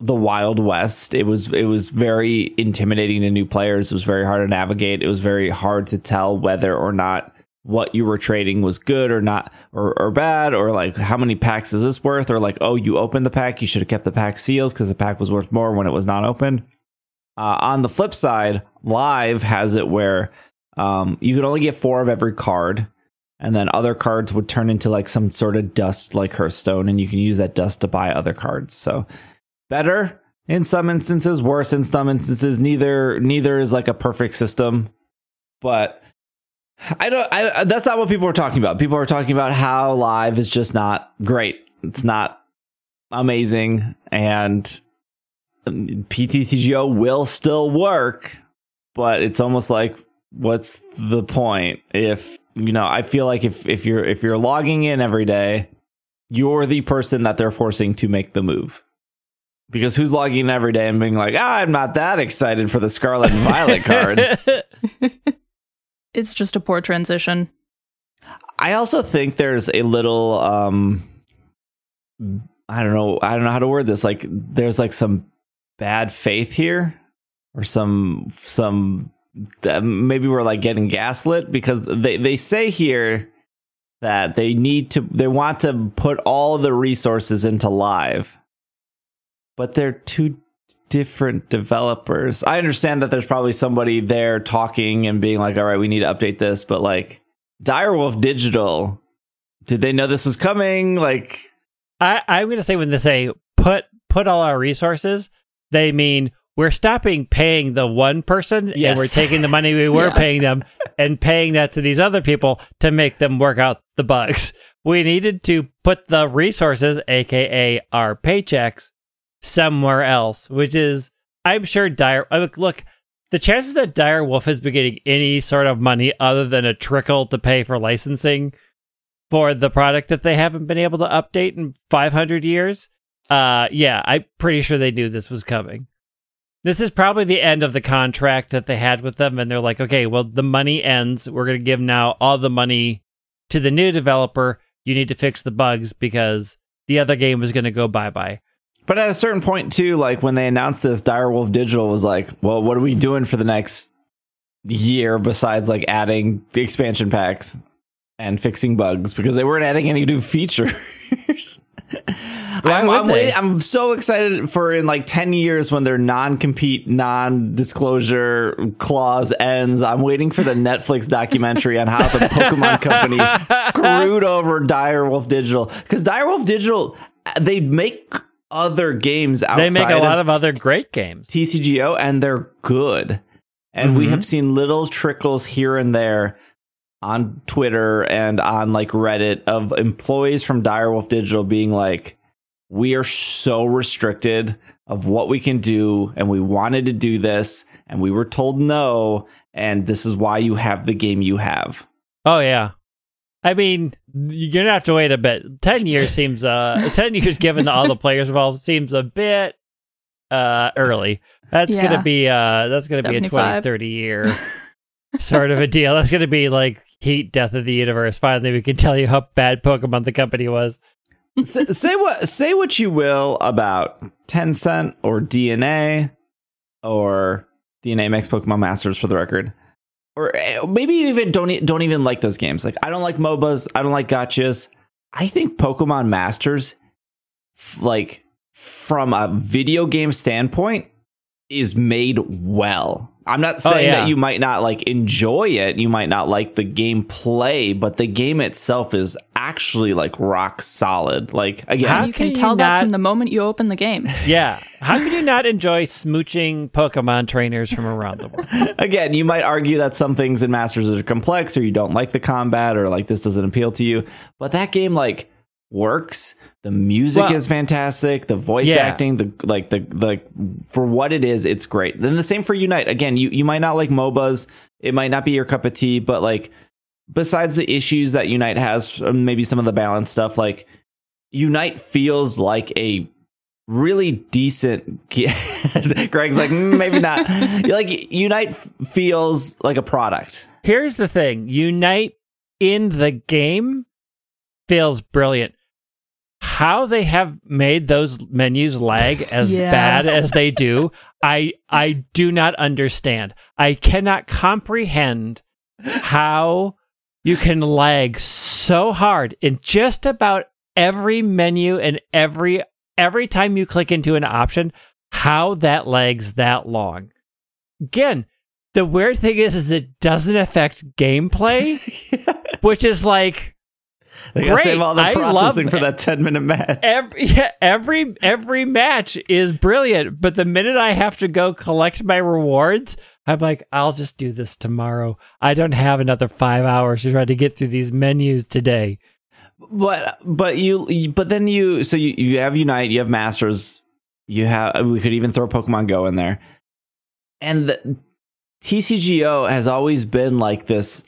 the Wild West. It was it was very intimidating to new players. It was very hard to navigate. It was very hard to tell whether or not what you were trading was good or not or, or bad or like how many packs is this worth or like oh you opened the pack you should have kept the pack sealed because the pack was worth more when it was not opened uh, on the flip side live has it where um, you could only get four of every card and then other cards would turn into like some sort of dust like Hearthstone and you can use that dust to buy other cards so better In some instances, worse. In some instances, neither neither is like a perfect system. But I don't. I, that's not what people are talking about. People are talking about how live is just not great. It's not amazing, and PTCGO will still work, but it's almost like what's the point if you know i feel like if if you're if you're logging in every day you're the person that they're forcing to make the move because who's logging in every day and being like ah, i'm not that excited for the scarlet and violet cards It's just a poor transition. i also think there's a little um i don't know i don't know how to word this like there's like some bad faith here or some some maybe we're like getting gaslit because they they say here that they need to they want to put all the resources into live but they're two different developers i understand that there's probably somebody there talking and being like all right we need to update this but like direwolf digital did they know this was coming like I, I'm going to say when they say put put all our resources, they mean we're stopping paying the one person and we're taking the money we were Yeah. paying them and paying that to these other people to make them work out the bugs. We needed to put the resources, aka our paychecks, somewhere else, which is I'm sure Dire look the chances that Dire Wolf has been getting any sort of money other than a trickle to pay for licensing for the product that they haven't been able to update in 500 years. Uh, yeah, I'm pretty sure they knew this was coming. This is probably the end of the contract that they had with them, and they're like, okay, well, the money ends. We're going to give now all the money to the new developer. You need to fix the bugs because the other game is going to go bye bye. But at a certain point too, like when they announced this, Direwolf Digital was like, "Well, what are we doing for the next year besides like adding the expansion packs and fixing bugs because they weren't adding any new features." I'm, I'm, waiting, I'm so excited for in like 10 years when their non-compete, non-disclosure clause ends. I'm waiting for the Netflix documentary on how the Pokemon company screwed over Direwolf Digital because Direwolf Digital they make other games outside They make a lot of of other great games. TCGO and they're good. And we Mhm. have seen little trickles here and there on Twitter and on like Reddit of employees from Direwolf Digital being like, we are so restricted of what we can do and we wanted to do this and we were told no and this is why you have the game you have. Oh yeah. I mean, you're gonna have to wait a bit. Ten years seems uh ten years given to all the players involved seems a bit uh early. That's Yeah. gonna be uh that's gonna be a 20, 30 year sort of a deal. That's gonna be like heat death of the universe. Finally we can tell you how bad Pokemon the company was. say, say what say what you will about Tencent or DeNA or DeNA makes Pokemon Masters for the record. Or eh, maybe even don't don't even like those games. Like I don't like MOBAs, I don't like gachas. I think Pokemon Masters like from a video game standpoint is made well. I'm not Oh, saying yeah. that you might not like enjoy it, you might not like the gameplay, but the game itself is actually like rock solid. Like again, How you can can you tell that not- from the moment you open the game. Yeah. How can you not enjoy smooching Pokemon trainers from around the world? again, you might argue that some things in Masters are complex or you don't like the combat or like this doesn't appeal to you, but that game like works. The music Well- is fantastic. The voice Yeah. acting, the like the like for what it is, it's great. Then the same for Unite. Again, you you might not like MOBAs. It might not be your cup of tea, but like besides the issues that Unite has, um, maybe some of the balance stuff, like Unite feels like a really decent. Greg's like "Mm, maybe not. like Unite feels like a product. Here's the thing Unite in the game feels brilliant. How they have made those menus lag as Yeah. bad as they do, I I do not understand. I cannot comprehend how you can lag so hard in just about every menu and every every time you click into an option, how that lags that long. Again, the weird thing is, is it doesn't affect gameplay, which is like, They gotta save all the I processing for that 10 minute match. every yeah, every every match is brilliant, but the minute I have to go collect my rewards, I'm like, I'll just do this tomorrow. I don't have another five hours to try to get through these menus today. But but you but then you so you, you have Unite, you have Masters, you have we could even throw Pokemon Go in there. And the TCGO has always been like this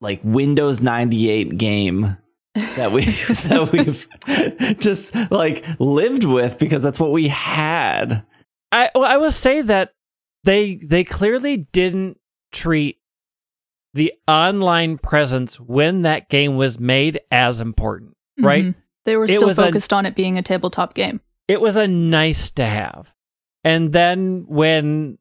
like Windows 98 game that we that we've just like lived with because that's what we had. I well, I will say that they they clearly didn't treat the online presence when that game was made as important, right? Mhm. They were still was a- focused on it being a tabletop game. it was a nice to have. And then when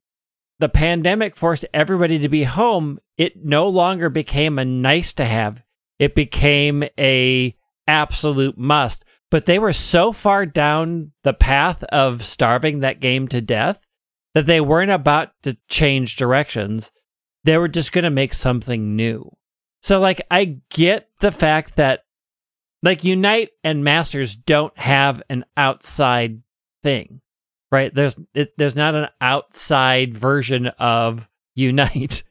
the pandemic forced everybody to be home, it no longer became a nice to have. It became a absolute must. But they were so far down the path of starving that game to death that they weren't about to change directions. They were just going to make something new. So like I get the fact that like Unite and Masters don't have an outside thing, right? There's it, there's not an outside version of Unite.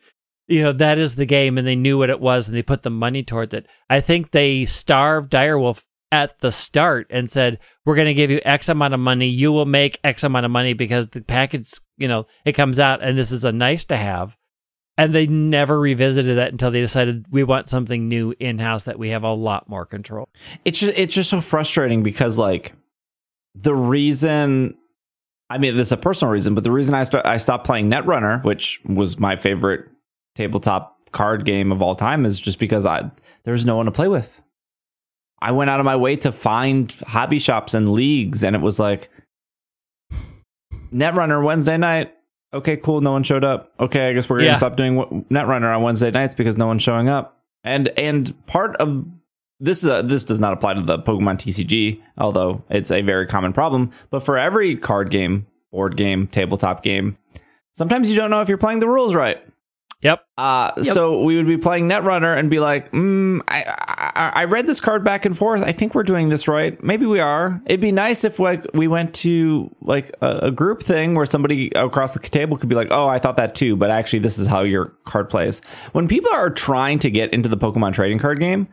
You know that is the game, and they knew what it was, and they put the money towards it. I think they starved Direwolf at the start and said, "We're going to give you X amount of money. You will make X amount of money because the package, you know, it comes out, and this is a nice to have." And they never revisited that until they decided we want something new in house that we have a lot more control. It's just it's just so frustrating because like the reason I mean this is a personal reason, but the reason I st- I stopped playing Netrunner, which was my favorite tabletop card game of all time, is just because I there's no one to play with. I went out of my way to find hobby shops and leagues, and it was like Netrunner Wednesday night. Okay, cool. No one showed up. Okay, I guess we're gonna stop doing Netrunner on Wednesday nights because no one's showing up. And and part of this is a, this does not apply to the Pokemon TCG, although it's a very common problem. But for every card game, board game, tabletop game, sometimes you don't know if you're playing the rules right. Yep. Uh, So we would be playing Netrunner and be like, mm, I, I I read this card back and forth. I think we're doing this right. Maybe we are. It'd be nice if like we went to like a, a group thing where somebody across the table could be like, oh, I thought that too, but actually this is how your card plays. When people are trying to get into the Pokemon trading card game,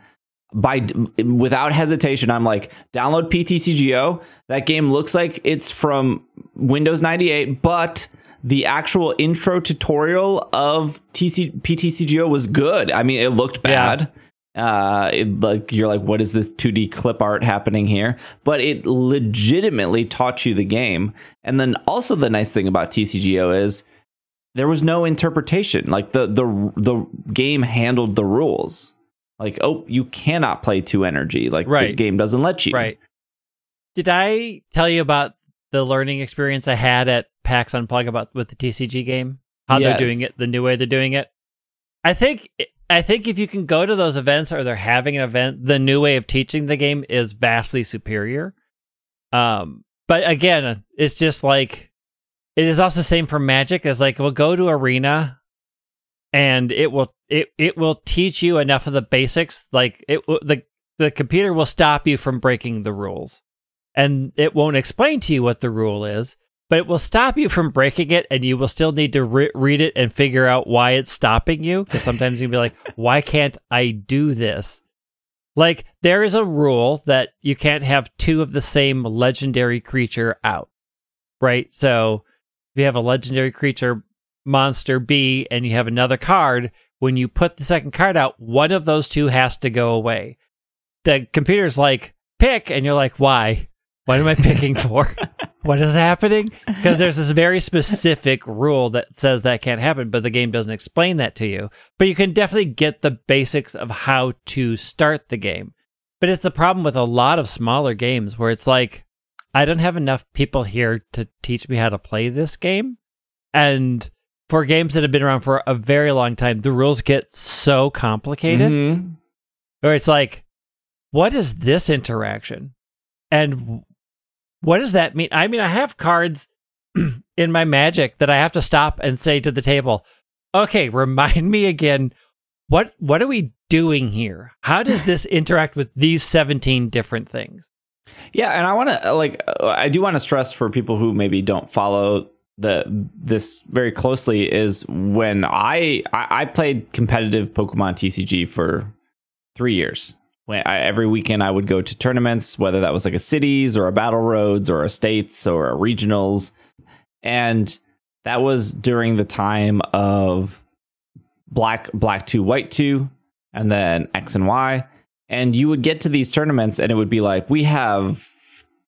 by without hesitation, I'm like, download PTCGO. That game looks like it's from Windows 98, but the actual intro tutorial of TC, PTCGO was good. I mean, it looked bad. Uh, it, like you're like, what is this 2D clip art happening here? But it legitimately taught you the game. And then also the nice thing about TCGO is there was no interpretation. Like the the the game handled the rules. Like, oh, you cannot play two energy. Like the game doesn't let you. Right. Did I tell you about the learning experience I had at PAX Unplug about with the TCG game? How Yes. they're doing it, the new way they're doing it. I think I think if you can go to those events or they're having an event, the new way of teaching the game is vastly superior. Um, but again, it's just like it is also the same for Magic. As like we'll go to Arena, and it will it it will teach you enough of the basics. Like it will the the computer will stop you from breaking the rules, and it won't explain to you what the rule is. But it will stop you from breaking it, and you will still need to re- read it and figure out why it's stopping you. Because sometimes you'll be like, "Why can't I do this?" Like there is a rule that you can't have two of the same legendary creature out, right? So if you have a legendary creature monster B and you have another card, when you put the second card out, one of those two has to go away. The computer's like, pick, and you're like, why? What am I picking for? what is happening? Because there's this very specific rule that says that can't happen, but the game doesn't explain that to you. But you can definitely get the basics of how to start the game. But it's the problem with a lot of smaller games where it's like, I don't have enough people here to teach me how to play this game. And for games that have been around for a very long time, the rules get so complicated Mhm. where it's like, what is this interaction? And what does that mean? I mean, I have cards in my magic that I have to stop and say to the table, okay, remind me again, what what are we doing here? How does this interact with these 17 different things? Yeah, and I want to uh, like uh, I do want to stress for people who maybe don't follow the this very closely is when I I, I played competitive Pokemon TCG for three years. When I, every weekend I would go to tournaments, whether that was like a cities or a battle roads or a states or a regionals, and that was during the time of black black two white two and then X and Y. And you would get to these tournaments and it would be like, we have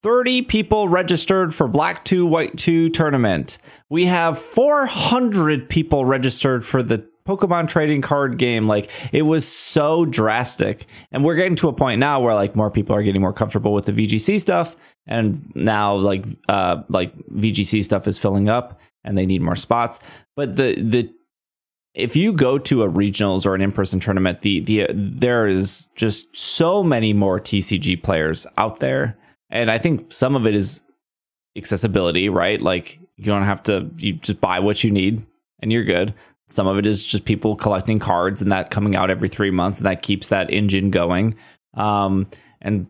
30 people registered for Black 2, White 2 tournament. We have 400 people registered for the Pokemon trading card game. Like it was so drastic. And we're getting to a point now where like more people are getting more comfortable with the VGC stuff. And now like uh like VGC stuff is filling up and they need more spots. But the the if you go to a regionals or an in-person tournament, the the there is just so many more TCG players out there, and I think some of it is accessibility, right? Like you don't have to you just buy what you need and you're good. Some of it is just people collecting cards and that coming out every three months, and that keeps that engine going. Um, and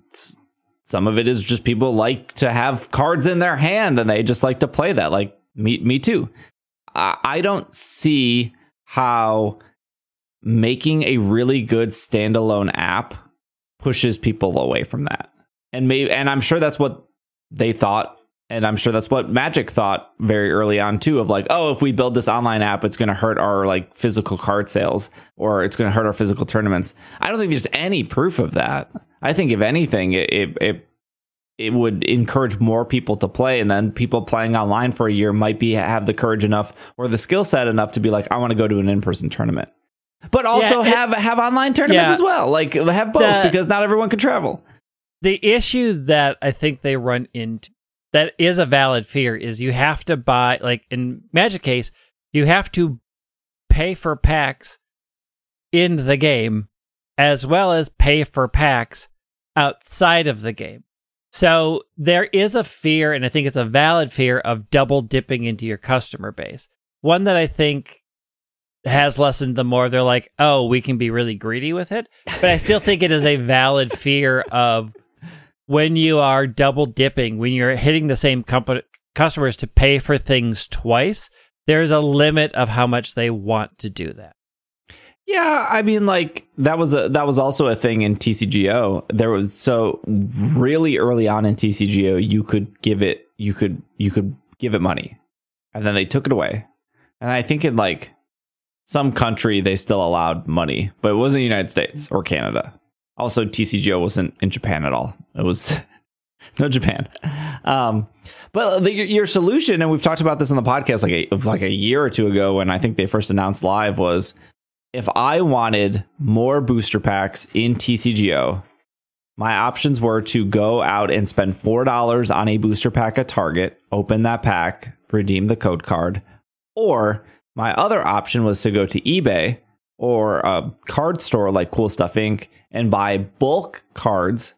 some of it is just people like to have cards in their hand and they just like to play that. Like me, me too. I, I don't see how making a really good standalone app pushes people away from that. And maybe and I'm sure that's what they thought and I'm sure that's what Magic thought very early on too of like, oh, if we build this online app, it's going to hurt our like physical card sales or it's going to hurt our physical tournaments. I don't think there's any proof of that. I think if anything, it, it, it it would encourage more people to play and then people playing online for a year might be have the courage enough or the skill set enough to be like i want to go to an in-person tournament but also yeah, it, have have online tournaments yeah, as well like have both the, because not everyone can travel the issue that i think they run into that is a valid fear is you have to buy like in magic case you have to pay for packs in the game as well as pay for packs outside of the game so there is a fear, and I think it's a valid fear of double dipping into your customer base. One that I think has lessened the more they're like, oh, we can be really greedy with it. But I still think it is a valid fear of when you are double dipping, when you're hitting the same company, customers to pay for things twice, there's a limit of how much they want to do that. Yeah, I mean, like that was a that was also a thing in TCGO. There was so really early on in TCGO, you could give it, you could you could give it money, and then they took it away. And I think in like some country they still allowed money, but it wasn't the United States or Canada. Also, TCGO wasn't in Japan at all. It was no Japan. Um, but the, your solution, and we've talked about this on the podcast like a, like a year or two ago when I think they first announced live was if I wanted more booster packs in TCGO, my options were to go out and spend $4 on a booster pack at Target, open that pack, redeem the code card, or my other option was to go to eBay or a card store like Cool Stuff Inc. and buy bulk cards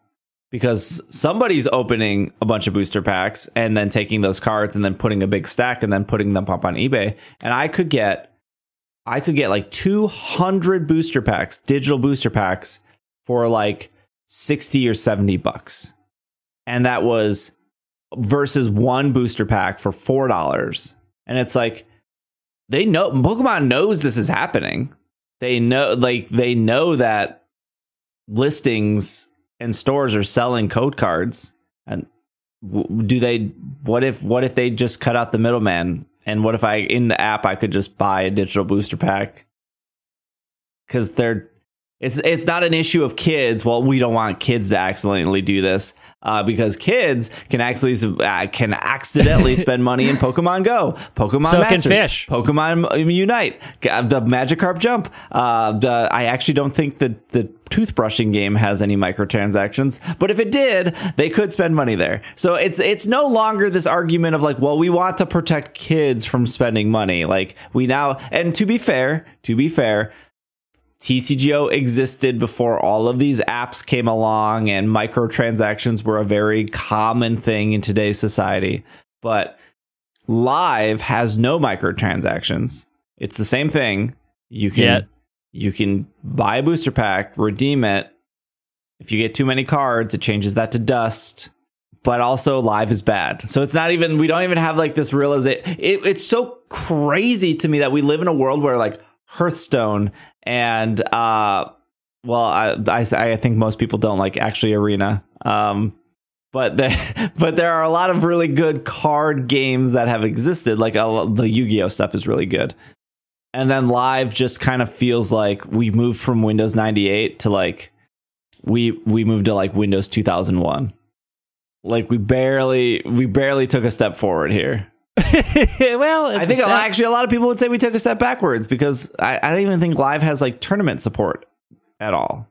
because somebody's opening a bunch of booster packs and then taking those cards and then putting a big stack and then putting them up on eBay. And I could get I could get like 200 booster packs, digital booster packs for like 60 or 70 bucks. And that was versus one booster pack for $4. And it's like they know Pokemon knows this is happening. They know like they know that listings and stores are selling code cards and do they what if what if they just cut out the middleman and what if I in the app I could just buy a digital booster pack? Because they're it's it's not an issue of kids. Well, we don't want kids to accidentally do this uh, because kids can actually uh, can accidentally spend money in Pokemon Go, Pokemon so Masters, fish. Pokemon Unite, the Magikarp Jump. Uh, the, I actually don't think that the toothbrushing game has any microtransactions, but if it did, they could spend money there. So it's it's no longer this argument of like, well, we want to protect kids from spending money. Like we now, and to be fair, to be fair TCGO existed before all of these apps came along, and microtransactions were a very common thing in today's society. But Live has no microtransactions. It's the same thing. You can you can buy a booster pack, redeem it. If you get too many cards, it changes that to dust. But also, live is bad. So it's not even, we don't even have like this realization. It, it's so crazy to me that we live in a world where like Hearthstone and, uh, well, I, I, I think most people don't like actually Arena. Um, but there, but there are a lot of really good card games that have existed. Like uh, the Yu-Gi-Oh stuff is really good, and then live just kind of feels like we moved from Windows 98 to like we we moved to like Windows 2001. Like we barely we barely took a step forward here. well, I think actually a lot of people would say we took a step backwards because I, I don't even think live has like tournament support at all.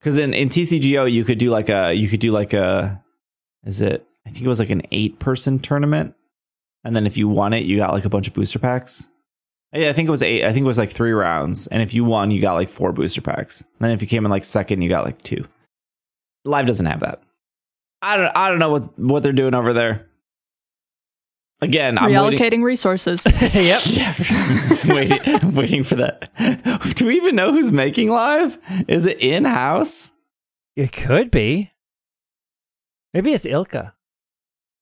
Because in, in TCGO you could do like a you could do like a is it I think it was like an eight person tournament. And then if you won it, you got like a bunch of booster packs. Yeah, I think it was eight. I think it was like three rounds. And if you won, you got like four booster packs. And then if you came in like second, you got like two. Live doesn't have that. I don't I don't know what what they're doing over there. Again, I'm Reallocating waiting. resources. yep. Yeah, waiting, I'm waiting for that. Do we even know who's making live? Is it in house? It could be. Maybe it's ILCA.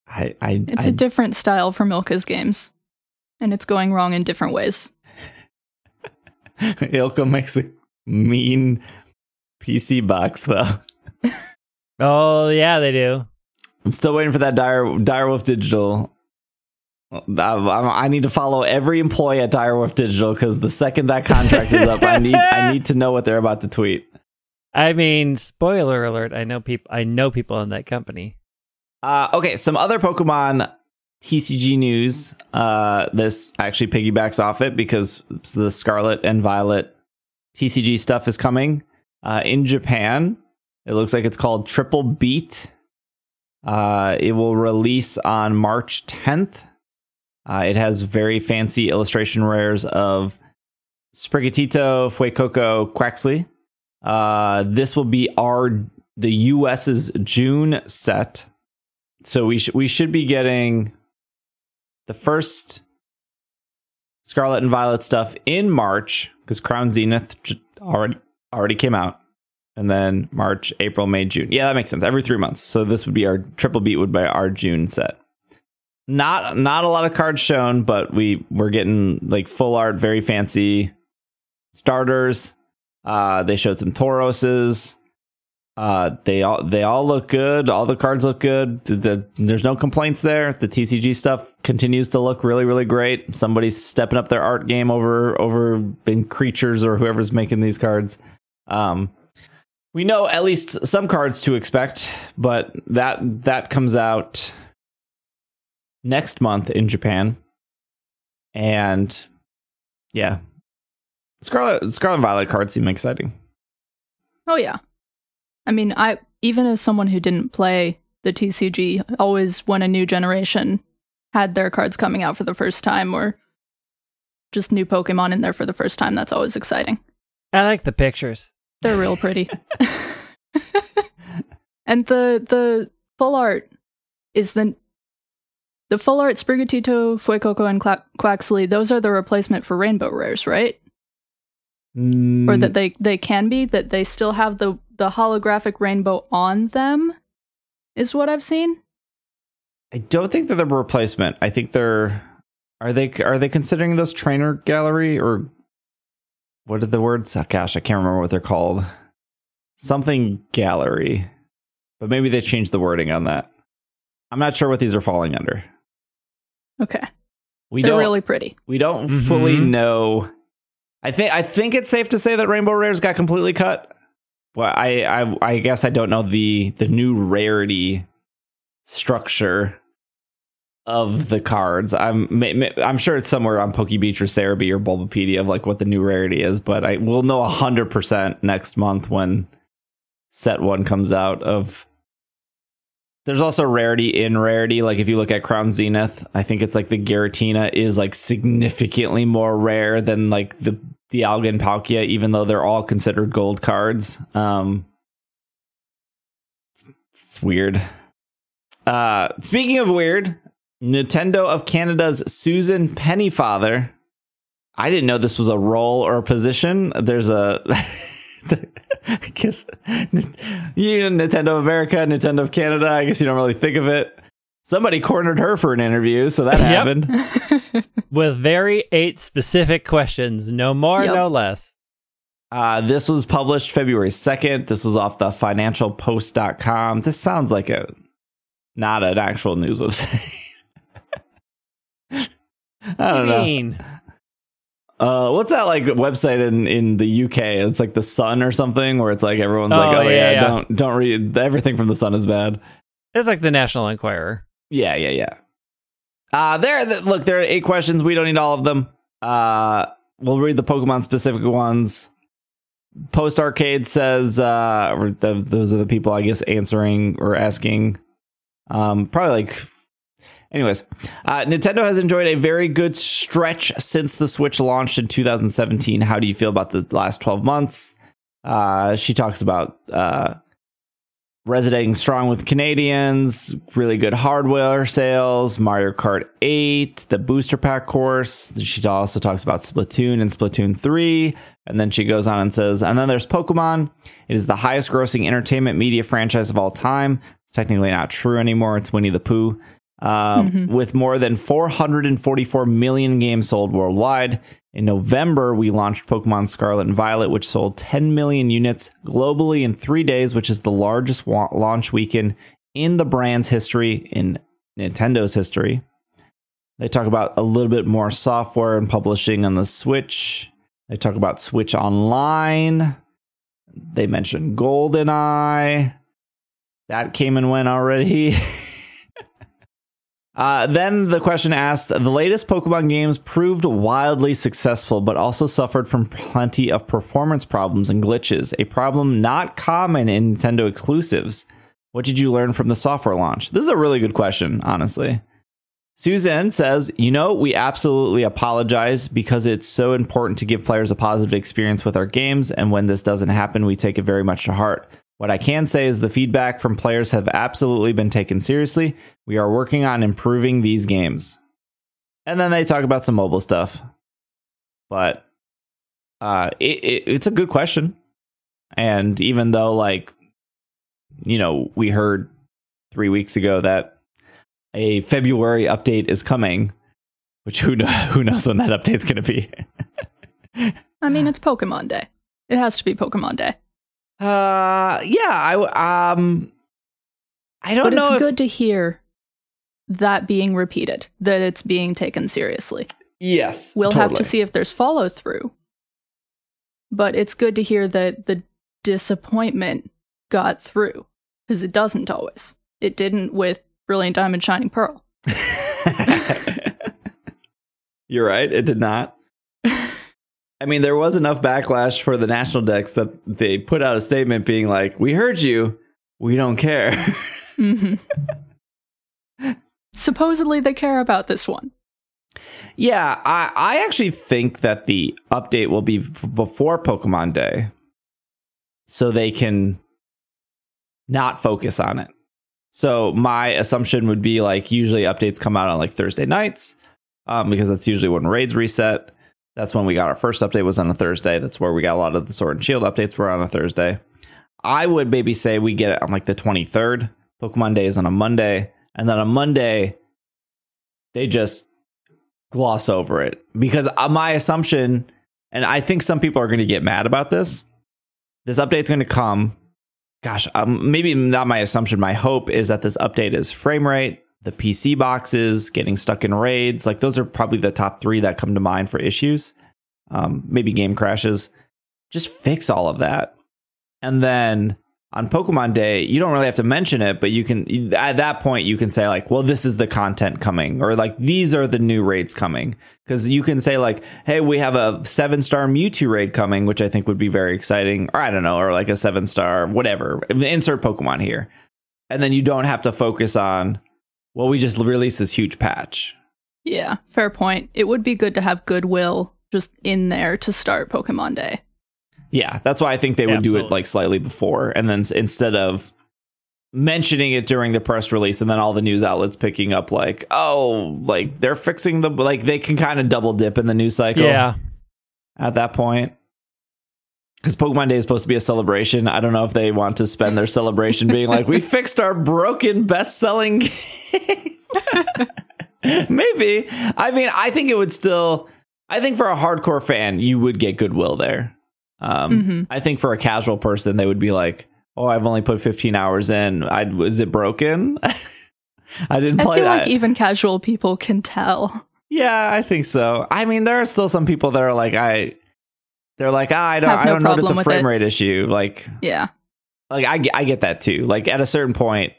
I, I, It's I a different style from ILCA's games, and it's going wrong in different ways. Ilka makes a mean PC box though. Oh yeah, they do. I'm still waiting for that Dire Direwolf Digital. I, I need to follow every employee at Direwolf Digital because the second that contract is up, I need I need to know what they're about to tweet. I mean, spoiler alert. I know people. I know people in that company. Uh, okay, some other Pokemon TCG news. Uh, this actually piggybacks off it because the Scarlet and Violet TCG stuff is coming uh, in Japan. It looks like it's called Triple Beat. Uh, it will release on March 10th. Uh, it has very fancy illustration rares of Sprigatito, Fuecoco, Quaxly. Uh, this will be our the US's June set so we should we should be getting the first Scarlet and Violet stuff in March because Crown Zenith j- already already came out, and then March, April, May, June. Yeah, that makes sense. Every three months. So this would be our triple beat would be our June set. Not not a lot of cards shown, but we we're getting like full art, very fancy starters. Uh, they showed some Tauroses. Uh, they all they all look good. All the cards look good. The, the- there's no complaints there. The TCG stuff continues to look really really great. Somebody's stepping up their art game over over in creatures or whoever's making these cards. Um, we know at least some cards to expect, but that that comes out next month in Japan, and yeah, Scarlet Scarlet and Violet cards seem exciting. Oh yeah. I mean, I even as someone who didn't play the TCG, always when a new generation had their cards coming out for the first time or just new Pokemon in there for the first time, that's always exciting. I like the pictures. They're real pretty. and the the full art is the the full art Sprigatito, Fuecoco, and Cla- Quaxly. Those are the replacement for Rainbow Rares, right? Or Mm. that they they can be that they still have the the holographic rainbow on them, is what I've seen. I don't think they're the replacement. I think they're are they are they considering those trainer gallery or what are the words? Oh, gosh, I can't remember what they're called. Something gallery, but maybe they changed the wording on that. I'm not sure what these are falling under. Okay, We they're don't really pretty. we don't Mhm. fully know. I think I think it's safe to say that Rainbow Rares got completely cut. Well, I I, I guess I don't know the the new rarity structure of the cards. I'm ma- ma- I'm sure it's somewhere on PokeBeach or Serebii or Bulbapedia of like what the new rarity is, but I will know hundred percent next month when set one comes out of there's also rarity in rarity. Like if you look at Crown Zenith, I think it's like the Giratina is like significantly more rare than like the the Palkia, even though they're all considered gold cards. Um, it's, it's weird. Uh, speaking of weird, Nintendo of Canada's Susan Pennyfather. I didn't know this was a role or a position. There's a. I guess you Nintendo America, Nintendo of Canada. I guess you don't really think of it. Somebody cornered her for an interview, so that happened. With very eight specific questions, no more, Yep. no less. Uh, this was published February 2nd. This was off the financialpost.com. This sounds like a not an actual news website. I don't know. Uh, what's that like website in, in the UK? It's like the Sun or something, where it's like everyone's like, Oh, "Oh yeah, yeah, yeah. don't don't read everything from the Sun is bad." It's like the National Enquirer. Yeah, yeah, yeah. Uh, there. th- Look, there are eight questions. We don't need all of them. Uh, we'll read the Pokemon specific ones. Post Arcade says, uh, those are the people I guess answering or asking. Um, probably like. Anyways, uh, Nintendo has enjoyed a very good stretch since the Switch launched in 2017. How do you feel about the last 12 months? Uh, she talks about uh, resonating strong with Canadians, really good hardware sales, Mario Kart 8, the booster pack course. She also talks about Splatoon and Splatoon 3. And then she goes on and says, and then there's Pokemon. It is the highest grossing entertainment media franchise of all time. It's technically not true anymore. It's Winnie the Pooh. Um, With more than 444 million games sold worldwide. In November, we launched Pokemon Scarlet and Violet, which sold 10 million units globally in three days, which is the largest wa- launch weekend in the brand's history, in Nintendo's history. They talk about a little bit more software and publishing on the Switch. They talk about Switch Online. They mention GoldenEye. That came and went already. Uh, then the question asked the latest Pokemon games proved wildly successful, but also suffered from plenty of performance problems and glitches, a problem not common in Nintendo exclusives. What did you learn from the software launch? This is a really good question, honestly. Suzanne says, You know, we absolutely apologize because it's so important to give players a positive experience with our games, and when this doesn't happen, we take it very much to heart. What I can say is the feedback from players have absolutely been taken seriously. We are working on improving these games. And then they talk about some mobile stuff. But uh, it, it, it's a good question. And even though, like, you know, we heard three weeks ago that a February update is coming, which who, know, who knows when that update's going to be. I mean, it's Pokemon Day. It has to be Pokemon Day. Uh, yeah, I um, I don't But know it's if good to hear that being repeated, that it's being taken seriously. yes, We'll have to see if there's follow through. But it's good to hear that the disappointment got through because it doesn't always. It didn't with Brilliant Diamond Shining Pearl. You're right. It did not. I mean, there was enough backlash for the National Dex that they put out a statement being like, "We heard you. We don't care." hmm Supposedly they care about this one. yeah, I I actually think that the update will be before Pokemon Day, so they can not focus on it. So my assumption would be like usually updates come out on like Thursday nights, um, because that's usually when raids reset. That's when we got our first update was on a Thursday. That's where we got a lot of the Sword and Shield updates were on a Thursday. I would maybe say we get it on like the 23rd. Pokemon Day is on a Monday, and then on Monday they just gloss over it because uh, my assumption, and I think some people are going to get mad about this. This update's going to come gosh, um, maybe not my assumption. My hope is that this update is frame rate, the PC boxes, getting stuck in raids. Like those are probably the top three that come to mind for issues. Um, maybe game crashes. Just fix all of that. And then on Pokemon Day, you don't really have to mention it, but you can, at that point, you can say, like, well, this is the content coming, or like, these are the new raids coming. Because you can say, like, hey, we have a seven star Mewtwo raid coming, which I think would be very exciting. Or I don't know, or like a seven star, whatever. Insert Pokemon here. And then you don't have to focus on, well, we just released this huge patch. Yeah, fair point. It would be good to have goodwill just in there to start Pokemon Day. Yeah, that's why I think they would do it like slightly before, and then instead of mentioning it during the press release, and then all the news outlets picking up like, oh, like they're fixing the like they can kind of double dip in the news cycle. Yeah. at that point. Because Pokemon Day is supposed to be a celebration. I don't know if they want to spend their celebration being like, we fixed our broken best selling game. Maybe. I mean, I think it would still, I think for a hardcore fan, you would get goodwill there. Um, Mhm. I think for a casual person, they would be like, oh, I've only put 15 hours in. I, was it broken? I didn't play I feel that. like even casual people can tell. Yeah, I think so. I mean, there are still some people that are like, I, they're like, ah, I don't, I don't notice a frame it. rate issue. Like, Yeah, like I, get- I get that too. Like at a certain point,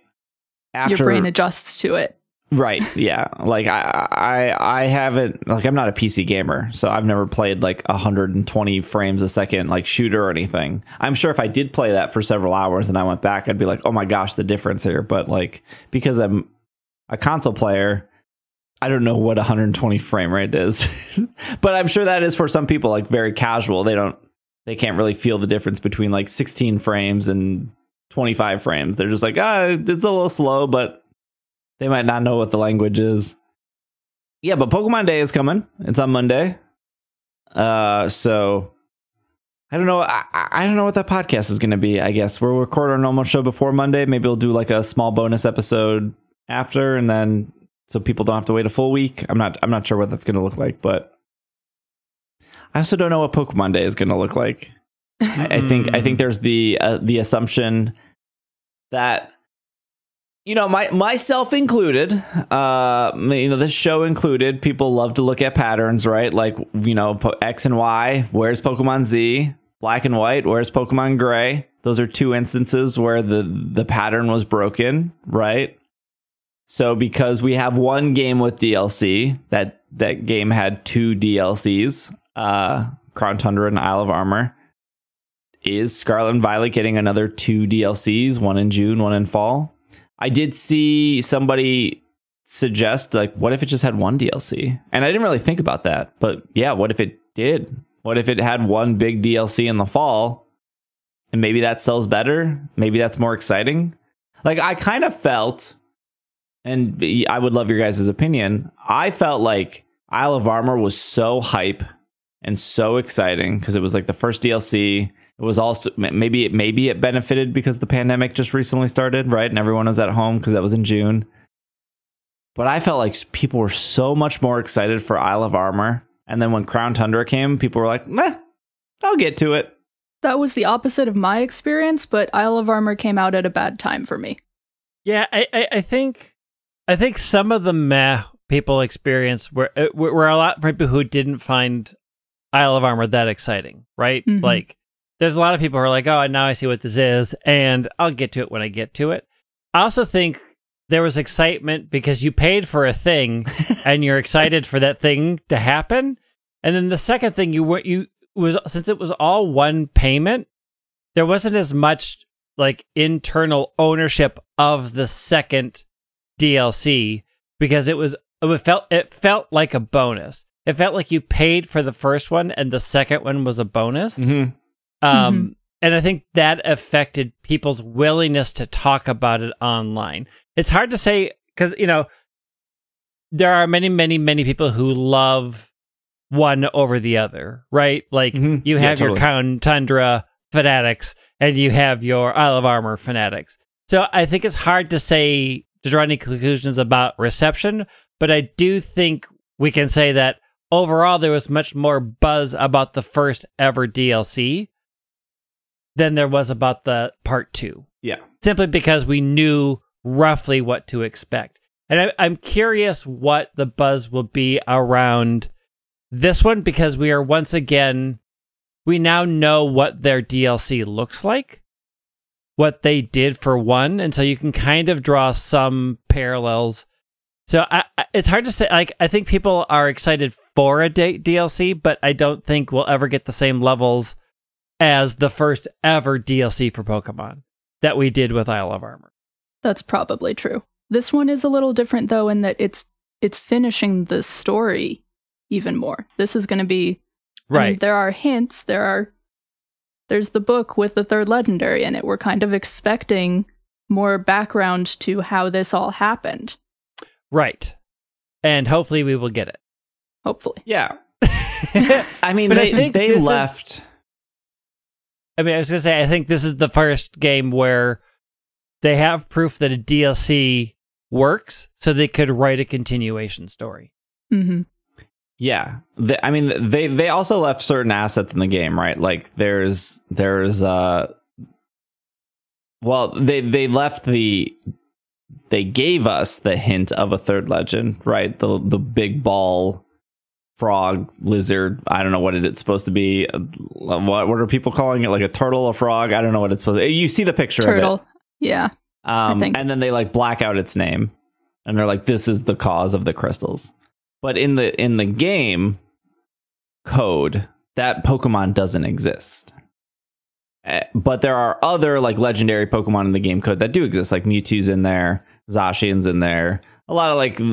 after your brain adjusts to it. right, yeah. Like I, I, I haven't. Like I'm not a PC gamer, so I've never played like 120 frames a second like shooter or anything. I'm sure if I did play that for several hours and I went back, I'd be like, oh my gosh, the difference here. But like because I'm a console player. I don't know what 120 frame rate is, but I'm sure that is for some people like very casual. They don't, they can't really feel the difference between like 16 frames and 25 frames. They're just like, ah, it's a little slow, but they might not know what the language is. Yeah, but Pokemon Day is coming. It's on Monday. Uh, so I don't know. I, I don't know what that podcast is going to be. I guess we'll record our normal show before Monday. Maybe we'll do like a small bonus episode after, and then so people don't have to wait a full week. I'm not. I'm not sure what that's going to look like, but I also don't know what Pokemon Day is going to look like. I, I think. I think there's the uh, the assumption that you know my myself included uh you know this show included people love to look at patterns right like you know po- x and y where's pokemon z black and white where's pokemon gray those are two instances where the the pattern was broken right so because we have one game with dlc that that game had two dlcs uh crown tundra and isle of armor is Scarlet and Violet getting another two DLCs, one in June, one in fall? I did see somebody suggest like what if it just had one DLC? And I didn't really think about that. But yeah, what if it did? What if it had one big DLC in the fall? And maybe that sells better? Maybe that's more exciting? Like I kind of felt and I would love your guys' opinion. I felt like Isle of Armor was so hype and so exciting because it was like the first DLC. It was also maybe it maybe it benefited because the pandemic just recently started, right? And everyone was at home because that was in June. But I felt like people were so much more excited for Isle of Armor, and then when Crown Tundra came, people were like, "Meh, I'll get to it." That was the opposite of my experience, but Isle of Armor came out at a bad time for me. Yeah, I, I, I think I think some of the meh people experience were uh, were were a lot of people who didn't find Isle of Armor that exciting, right? Mhm. Like, there's a lot of people who are like, "Oh, now I see what this is, and I'll get to it when I get to it." I also think there was excitement because you paid for a thing and you're excited for that thing to happen. And then the second thing you were you was since it was all one payment, there wasn't as much like internal ownership of the second DLC because it was it felt it felt like a bonus. It felt like you paid for the first one and the second one was a bonus. Mm-hmm. Um, and I think that affected people's willingness to talk about it online. It's hard to say because, you know, there are many, many, many people who love one over the other, right? Like Mhm. you Yeah, have totally. your Crown Tundra fanatics and you have your Isle of Armor fanatics. So I think it's hard to say, to draw any conclusions about reception, but I do think we can say that overall there was much more buzz about the first ever DLC than there was about the part two, Yeah. simply because we knew roughly what to expect. And I, I'm curious what the buzz will be around this one because we are once again, we now know what their DLC looks like, what they did for one. And so you can kind of draw some parallels. So I, I- it's hard to say. Like, I think people are excited for a D- DLC, but I don't think we'll ever get the same levels as the first ever DLC for Pokemon that we did with Isle of Armor. That's probably true. This one is a little different though in that it's it's finishing the story even more. This is going to be I mean, Right. there are hints, there are there's the book with the third legendary in it. We're kind of expecting more background to how this all happened. right. And hopefully we will get it. Hopefully. Yeah. I mean, But I they think they this is- left. I mean, I was gonna say, I think this is the first game where they have proof that a DLC works, so they could write a continuation story. hmm Yeah, the, I mean, they they also left certain assets in the game, right? Like there's there's uh, well, they they left the they gave us the hint of a third legend, right? The the big ball frog lizard. I don't know what it, it's supposed to be. What what are people calling it? Like a turtle, a frog? I don't know what it's supposed to. Be. You see the picture of it. Turtle. Yeah. Um, and then they like black out its name, and they're like, "This is the cause of the crystals." But in the in the game code, that Pokemon doesn't exist. Eh, But there are other like legendary Pokemon in the game code that do exist, like Mewtwo's in there, Zacian's in there. A lot of like the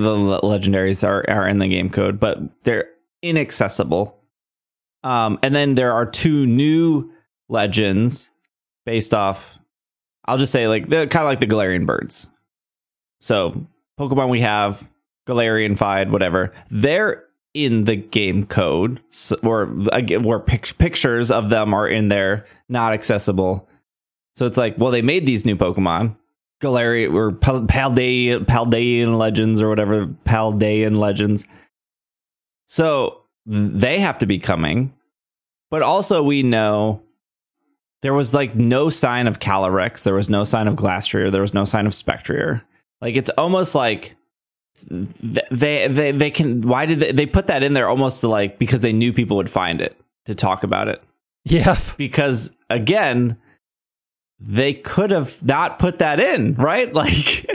legendaries are are in the game code, but they're inaccessible. Um, and then there are two new legends based off I'll just say like they're kind of like the Galarian birds. So Pokemon we have Galarian Fied, whatever. They're in the game code, or where pic- pictures of them are in there, not accessible. So it's like, well, they made these new Pokemon, Galarian or Pal- Paldean, Paldean Legends or whatever, Paldean Legends. So they have to be coming, but also we know there was like no sign of Calyrex. There was no sign of Glastrier. There was no sign of Spectrier. Like it's almost like they they they can. Why did they, they put that in there? Almost to like because they knew people would find it to talk about it. Yeah, Because again, they could have not put that in, right? Like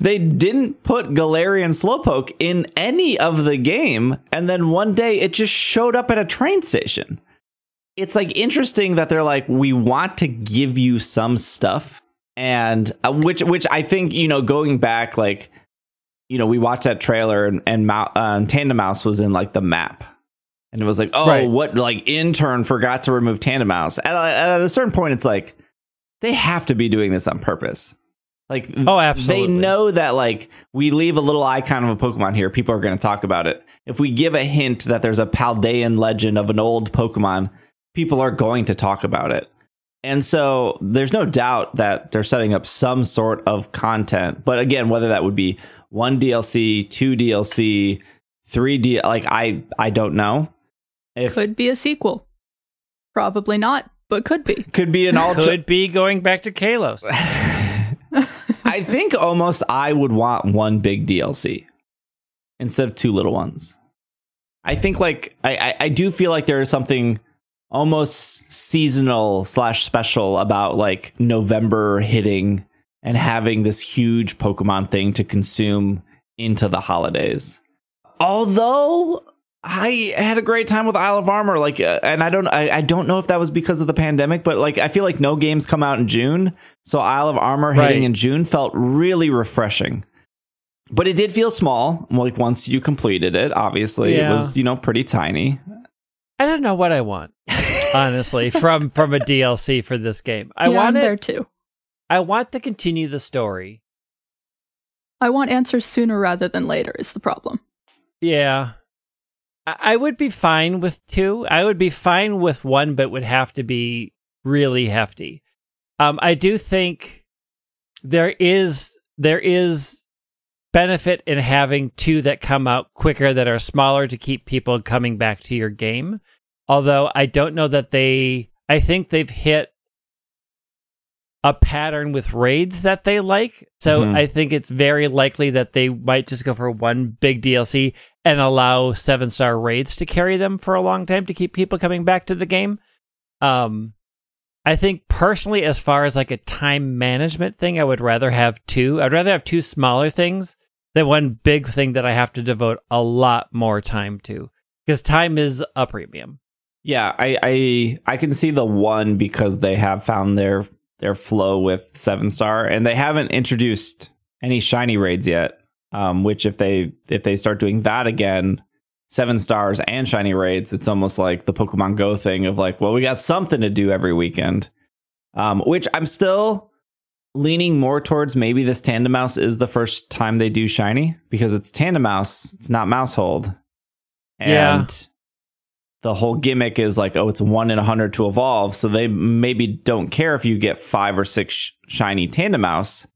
they didn't put Galarian Slowpoke in any of the game, and then one day it just showed up at a train station it's like interesting that they're like we want to give you some stuff and uh, which which i think you know going back like you know we watched that trailer and and Mou- um, Tandemaus was in like the map and it was like oh Right. what like intern forgot to remove Tandemaus at, at a certain point it's like they have to be doing this on purpose like Oh, absolutely. they know that like we leave a little icon of a pokemon here people are going to talk about it if we give a hint that there's a paldean legend of an old pokemon people are going to talk about it. And so there's no doubt that they're setting up some sort of content. But again, whether that would be one DLC, two DLC, three D, like I I don't know. If Could be a sequel. Probably not, but could be. could be an all could be going back to Kalos. I think almost I would want one big DLC instead of two little ones. I think like I, I, I do feel like there is something almost seasonal slash special about like November hitting and having this huge Pokemon thing to consume into the holidays. Although I had a great time with Isle of Armor, like, uh, and I don't, I, I don't know if that was because of the pandemic, but like, I feel like no games come out in June, so Isle of Armor hitting in June felt really refreshing. But it did feel small. Like once you completed it, obviously it was you know pretty tiny. I don't know what I want, honestly, from from a DLC for this game. I yeah, want I'm it. there too. I want to continue the story. I want answers sooner rather than later is the problem. Yeah. I I would be fine with two. I would be fine with one, but would have to be really hefty. Um, I do think there is there is benefit in having two that come out quicker that are smaller to keep people coming back to your game. Although I don't know that they I think they've hit a pattern with raids that they like. So Mhm. I think it's very likely that they might just go for one big DLC and allow seven star raids to carry them for a long time to keep people coming back to the game. Um, I think personally, as far as like a time management thing, I would rather have two. I'd rather have two smaller things than one big thing that I have to devote a lot more time to because time is a premium. Yeah, I, I I can see the one because they have found their their flow with seven star, and they haven't introduced any shiny raids yet. Um, which if they if they start doing that again, seven stars and shiny raids, it's almost like the Pokemon Go thing of like, well, we got something to do every weekend. Um, which I'm still leaning more towards maybe this Tandemaus is the first time they do shiny because it's Tandemaus, it's not Maushold. And Yeah. The whole gimmick is like, oh, it's one in a hundred to evolve. So they maybe don't care if you get five or six sh- shiny Tandemaus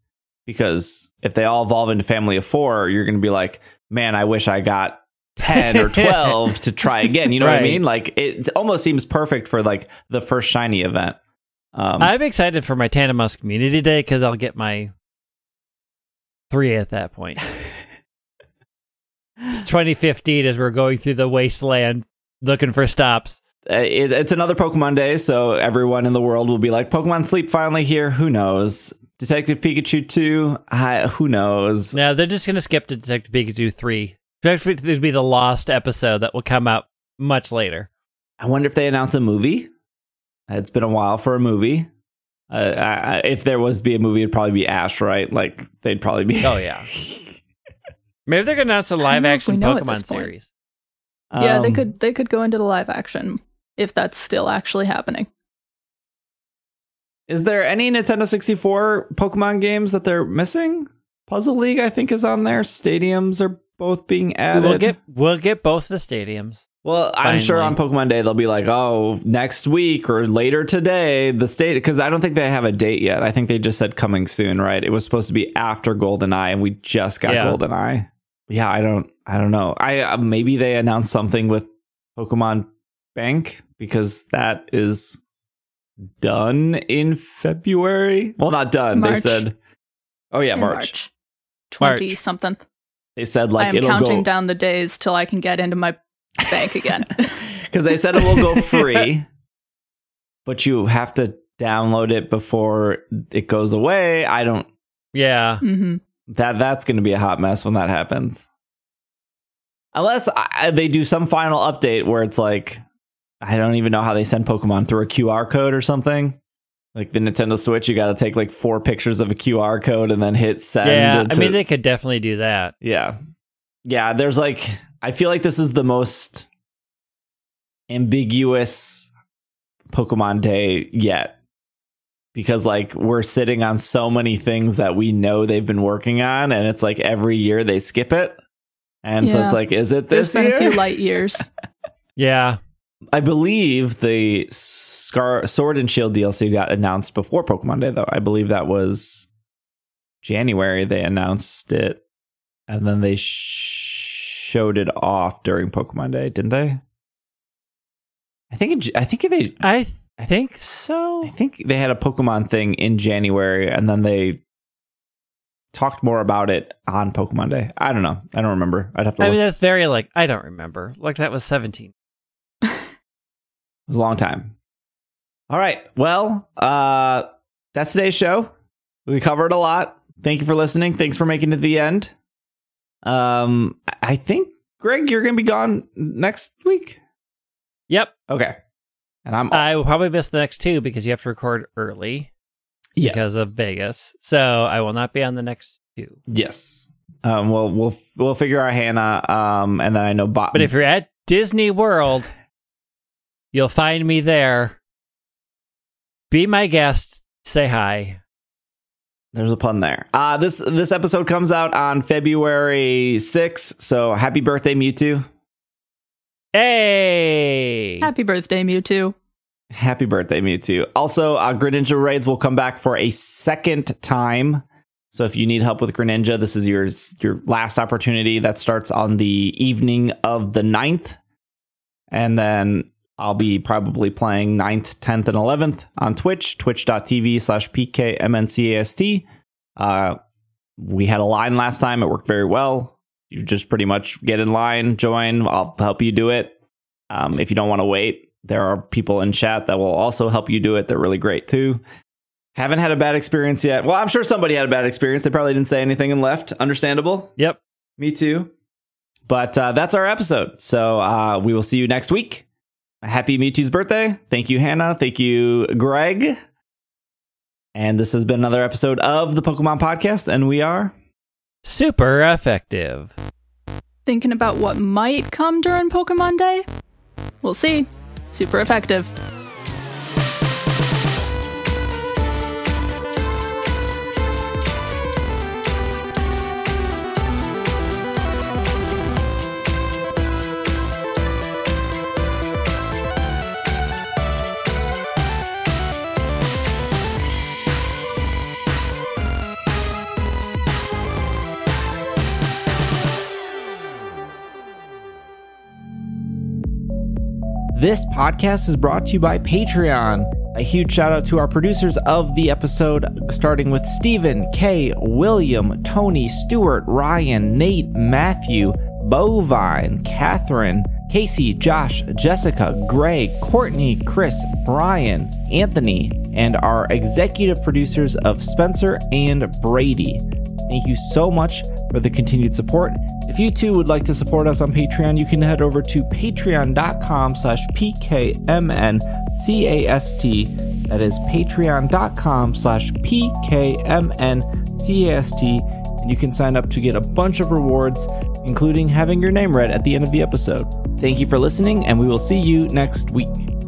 because if they all evolve into family of four, you're going to be like, man, I wish I got 10 or 12 to try again. You know what I mean? Like it almost seems perfect for like the first shiny event. Um, I'm excited for my Tandemaus Community Day because I'll get my three at that point. it's 2015 as we're going through the wasteland looking for stops. uh, it, it's another Pokemon day, so everyone in the world will be like, Pokemon Sleep finally here. Who knows? Detective Pikachu 2, I, who knows? Now they're just going to skip to Detective Pikachu 3. Detective Pikachu will be the lost episode that will come out much later. I wonder if they announce a movie. It's been a while for a movie. Uh, I, I, if there was to be a movie, it'd probably be Ash, right? Like they'd probably be. Oh, yeah. Maybe they're going to announce a live know if we action Pokemon series. Yeah, they Um, could they could go into the live action if that's still actually happening. Is there any Nintendo 64 Pokemon games that they're missing? Puzzle League, I think, is on there. Stadiums are both being added. We'll get we'll get both the stadiums. Well, I'm sure on Pokemon Day they'll be like, "Oh, next week or later today, the state." Because I don't think they have a date yet. I think they just said coming soon, right? It was supposed to be after GoldenEye, and we just got Yeah. GoldenEye. Yeah, I don't, I don't know. I uh, maybe they announced something with Pokemon Bank because that is done in February. Well, not done. March. They said, "Oh yeah, in March." March. Twenty March. something. They said like I am counting go down the days till I can get into my bank again. because they said it will go free, but you have to download it before it goes away. I don't Yeah. hmm that that's going to be a hot mess when that happens. Unless I, they do some final update where it's like I don't even know how they send Pokemon through a QR code or something. Like the Nintendo Switch, you got to take like four pictures of a QR code and then hit send. Yeah. I mean, they could definitely do that. yeah. Yeah, there's like I feel like this is the most ambiguous Pokemon Day yet. Because like we're sitting on so many things that we know they've been working on and it's like every year they skip it. And so it's like is it There's this been year? a few light years. Yeah. I believe the Scar Sword and Shield DLC got announced before Pokemon Day though. I believe that was January they announced it and then they sh- showed it off during Pokemon Day, didn't they? I think it, I think they I th- I think so. I think they had a Pokemon thing in January and then they talked more about it on Pokemon Day. I don't know. I don't remember. I'd have to I look. mean, that's very like I don't remember. Like that was 17. It was a long time. All right. Well, uh, that's today's show. We covered a lot. Thank you for listening. Thanks for making it to the end. Um, I think Greg, you're gonna be gone next week. Yep. Okay. And I'm I will probably miss the next two because you have to record early yes. because of Vegas. So I will not be on the next two. yes. Um, we'll we'll we'll figure out Hannah. Um, and then I know Bob. But if you're at Disney World, you'll find me there. Be my guest. Say hi. There's a pun there. Uh this this episode comes out on February 6th. So happy birthday, Mewtwo. Hey. Happy birthday, Mewtwo. Happy birthday, Mewtwo. Also, uh, Greninja raids will come back for a second time. So if you need help with Greninja, this is your your last opportunity. That starts on the evening of the 9th. And then I'll be probably playing 9th, 10th, and 11th on Twitch, twitch.tv slash pkmncast. Uh, we had a line last time. It worked very well. You just pretty much get in line, join. I'll help you do it. Um, if you don't want to wait, there are people in chat that will also help you do it. They're really great too. Haven't had a bad experience yet. Well, I'm sure somebody had a bad experience. They probably didn't say anything and left. Understandable. Yep. Me too. But uh, that's our episode. So uh, we will see you next week. Happy Mewtwo's birthday. Thank you, Hannah. Thank you, Greg. And this has been another episode of the Pokemon Podcast. And we are. Super effective. Thinking about what might come during Pokemon Day? We'll see. Super effective. This podcast is brought to you by Patreon. A huge shout out to our producers of the episode, starting with Stephen, Kay, William, Tony, Stewart, Ryan, Nate, Matthew, Bovine, Catherine, Casey, Josh, Jessica, Gray, Courtney, Chris, Brian, Anthony, and our executive producers of Spencer and Brady. Thank you so much for the continued support. If you too would like to support us on Patreon, you can head over to patreon.com slash pkmncast. That is patreon.com slash pkmncast. And you can sign up to get a bunch of rewards, including having your name read at the end of the episode. Thank you for listening, and we will see you next week.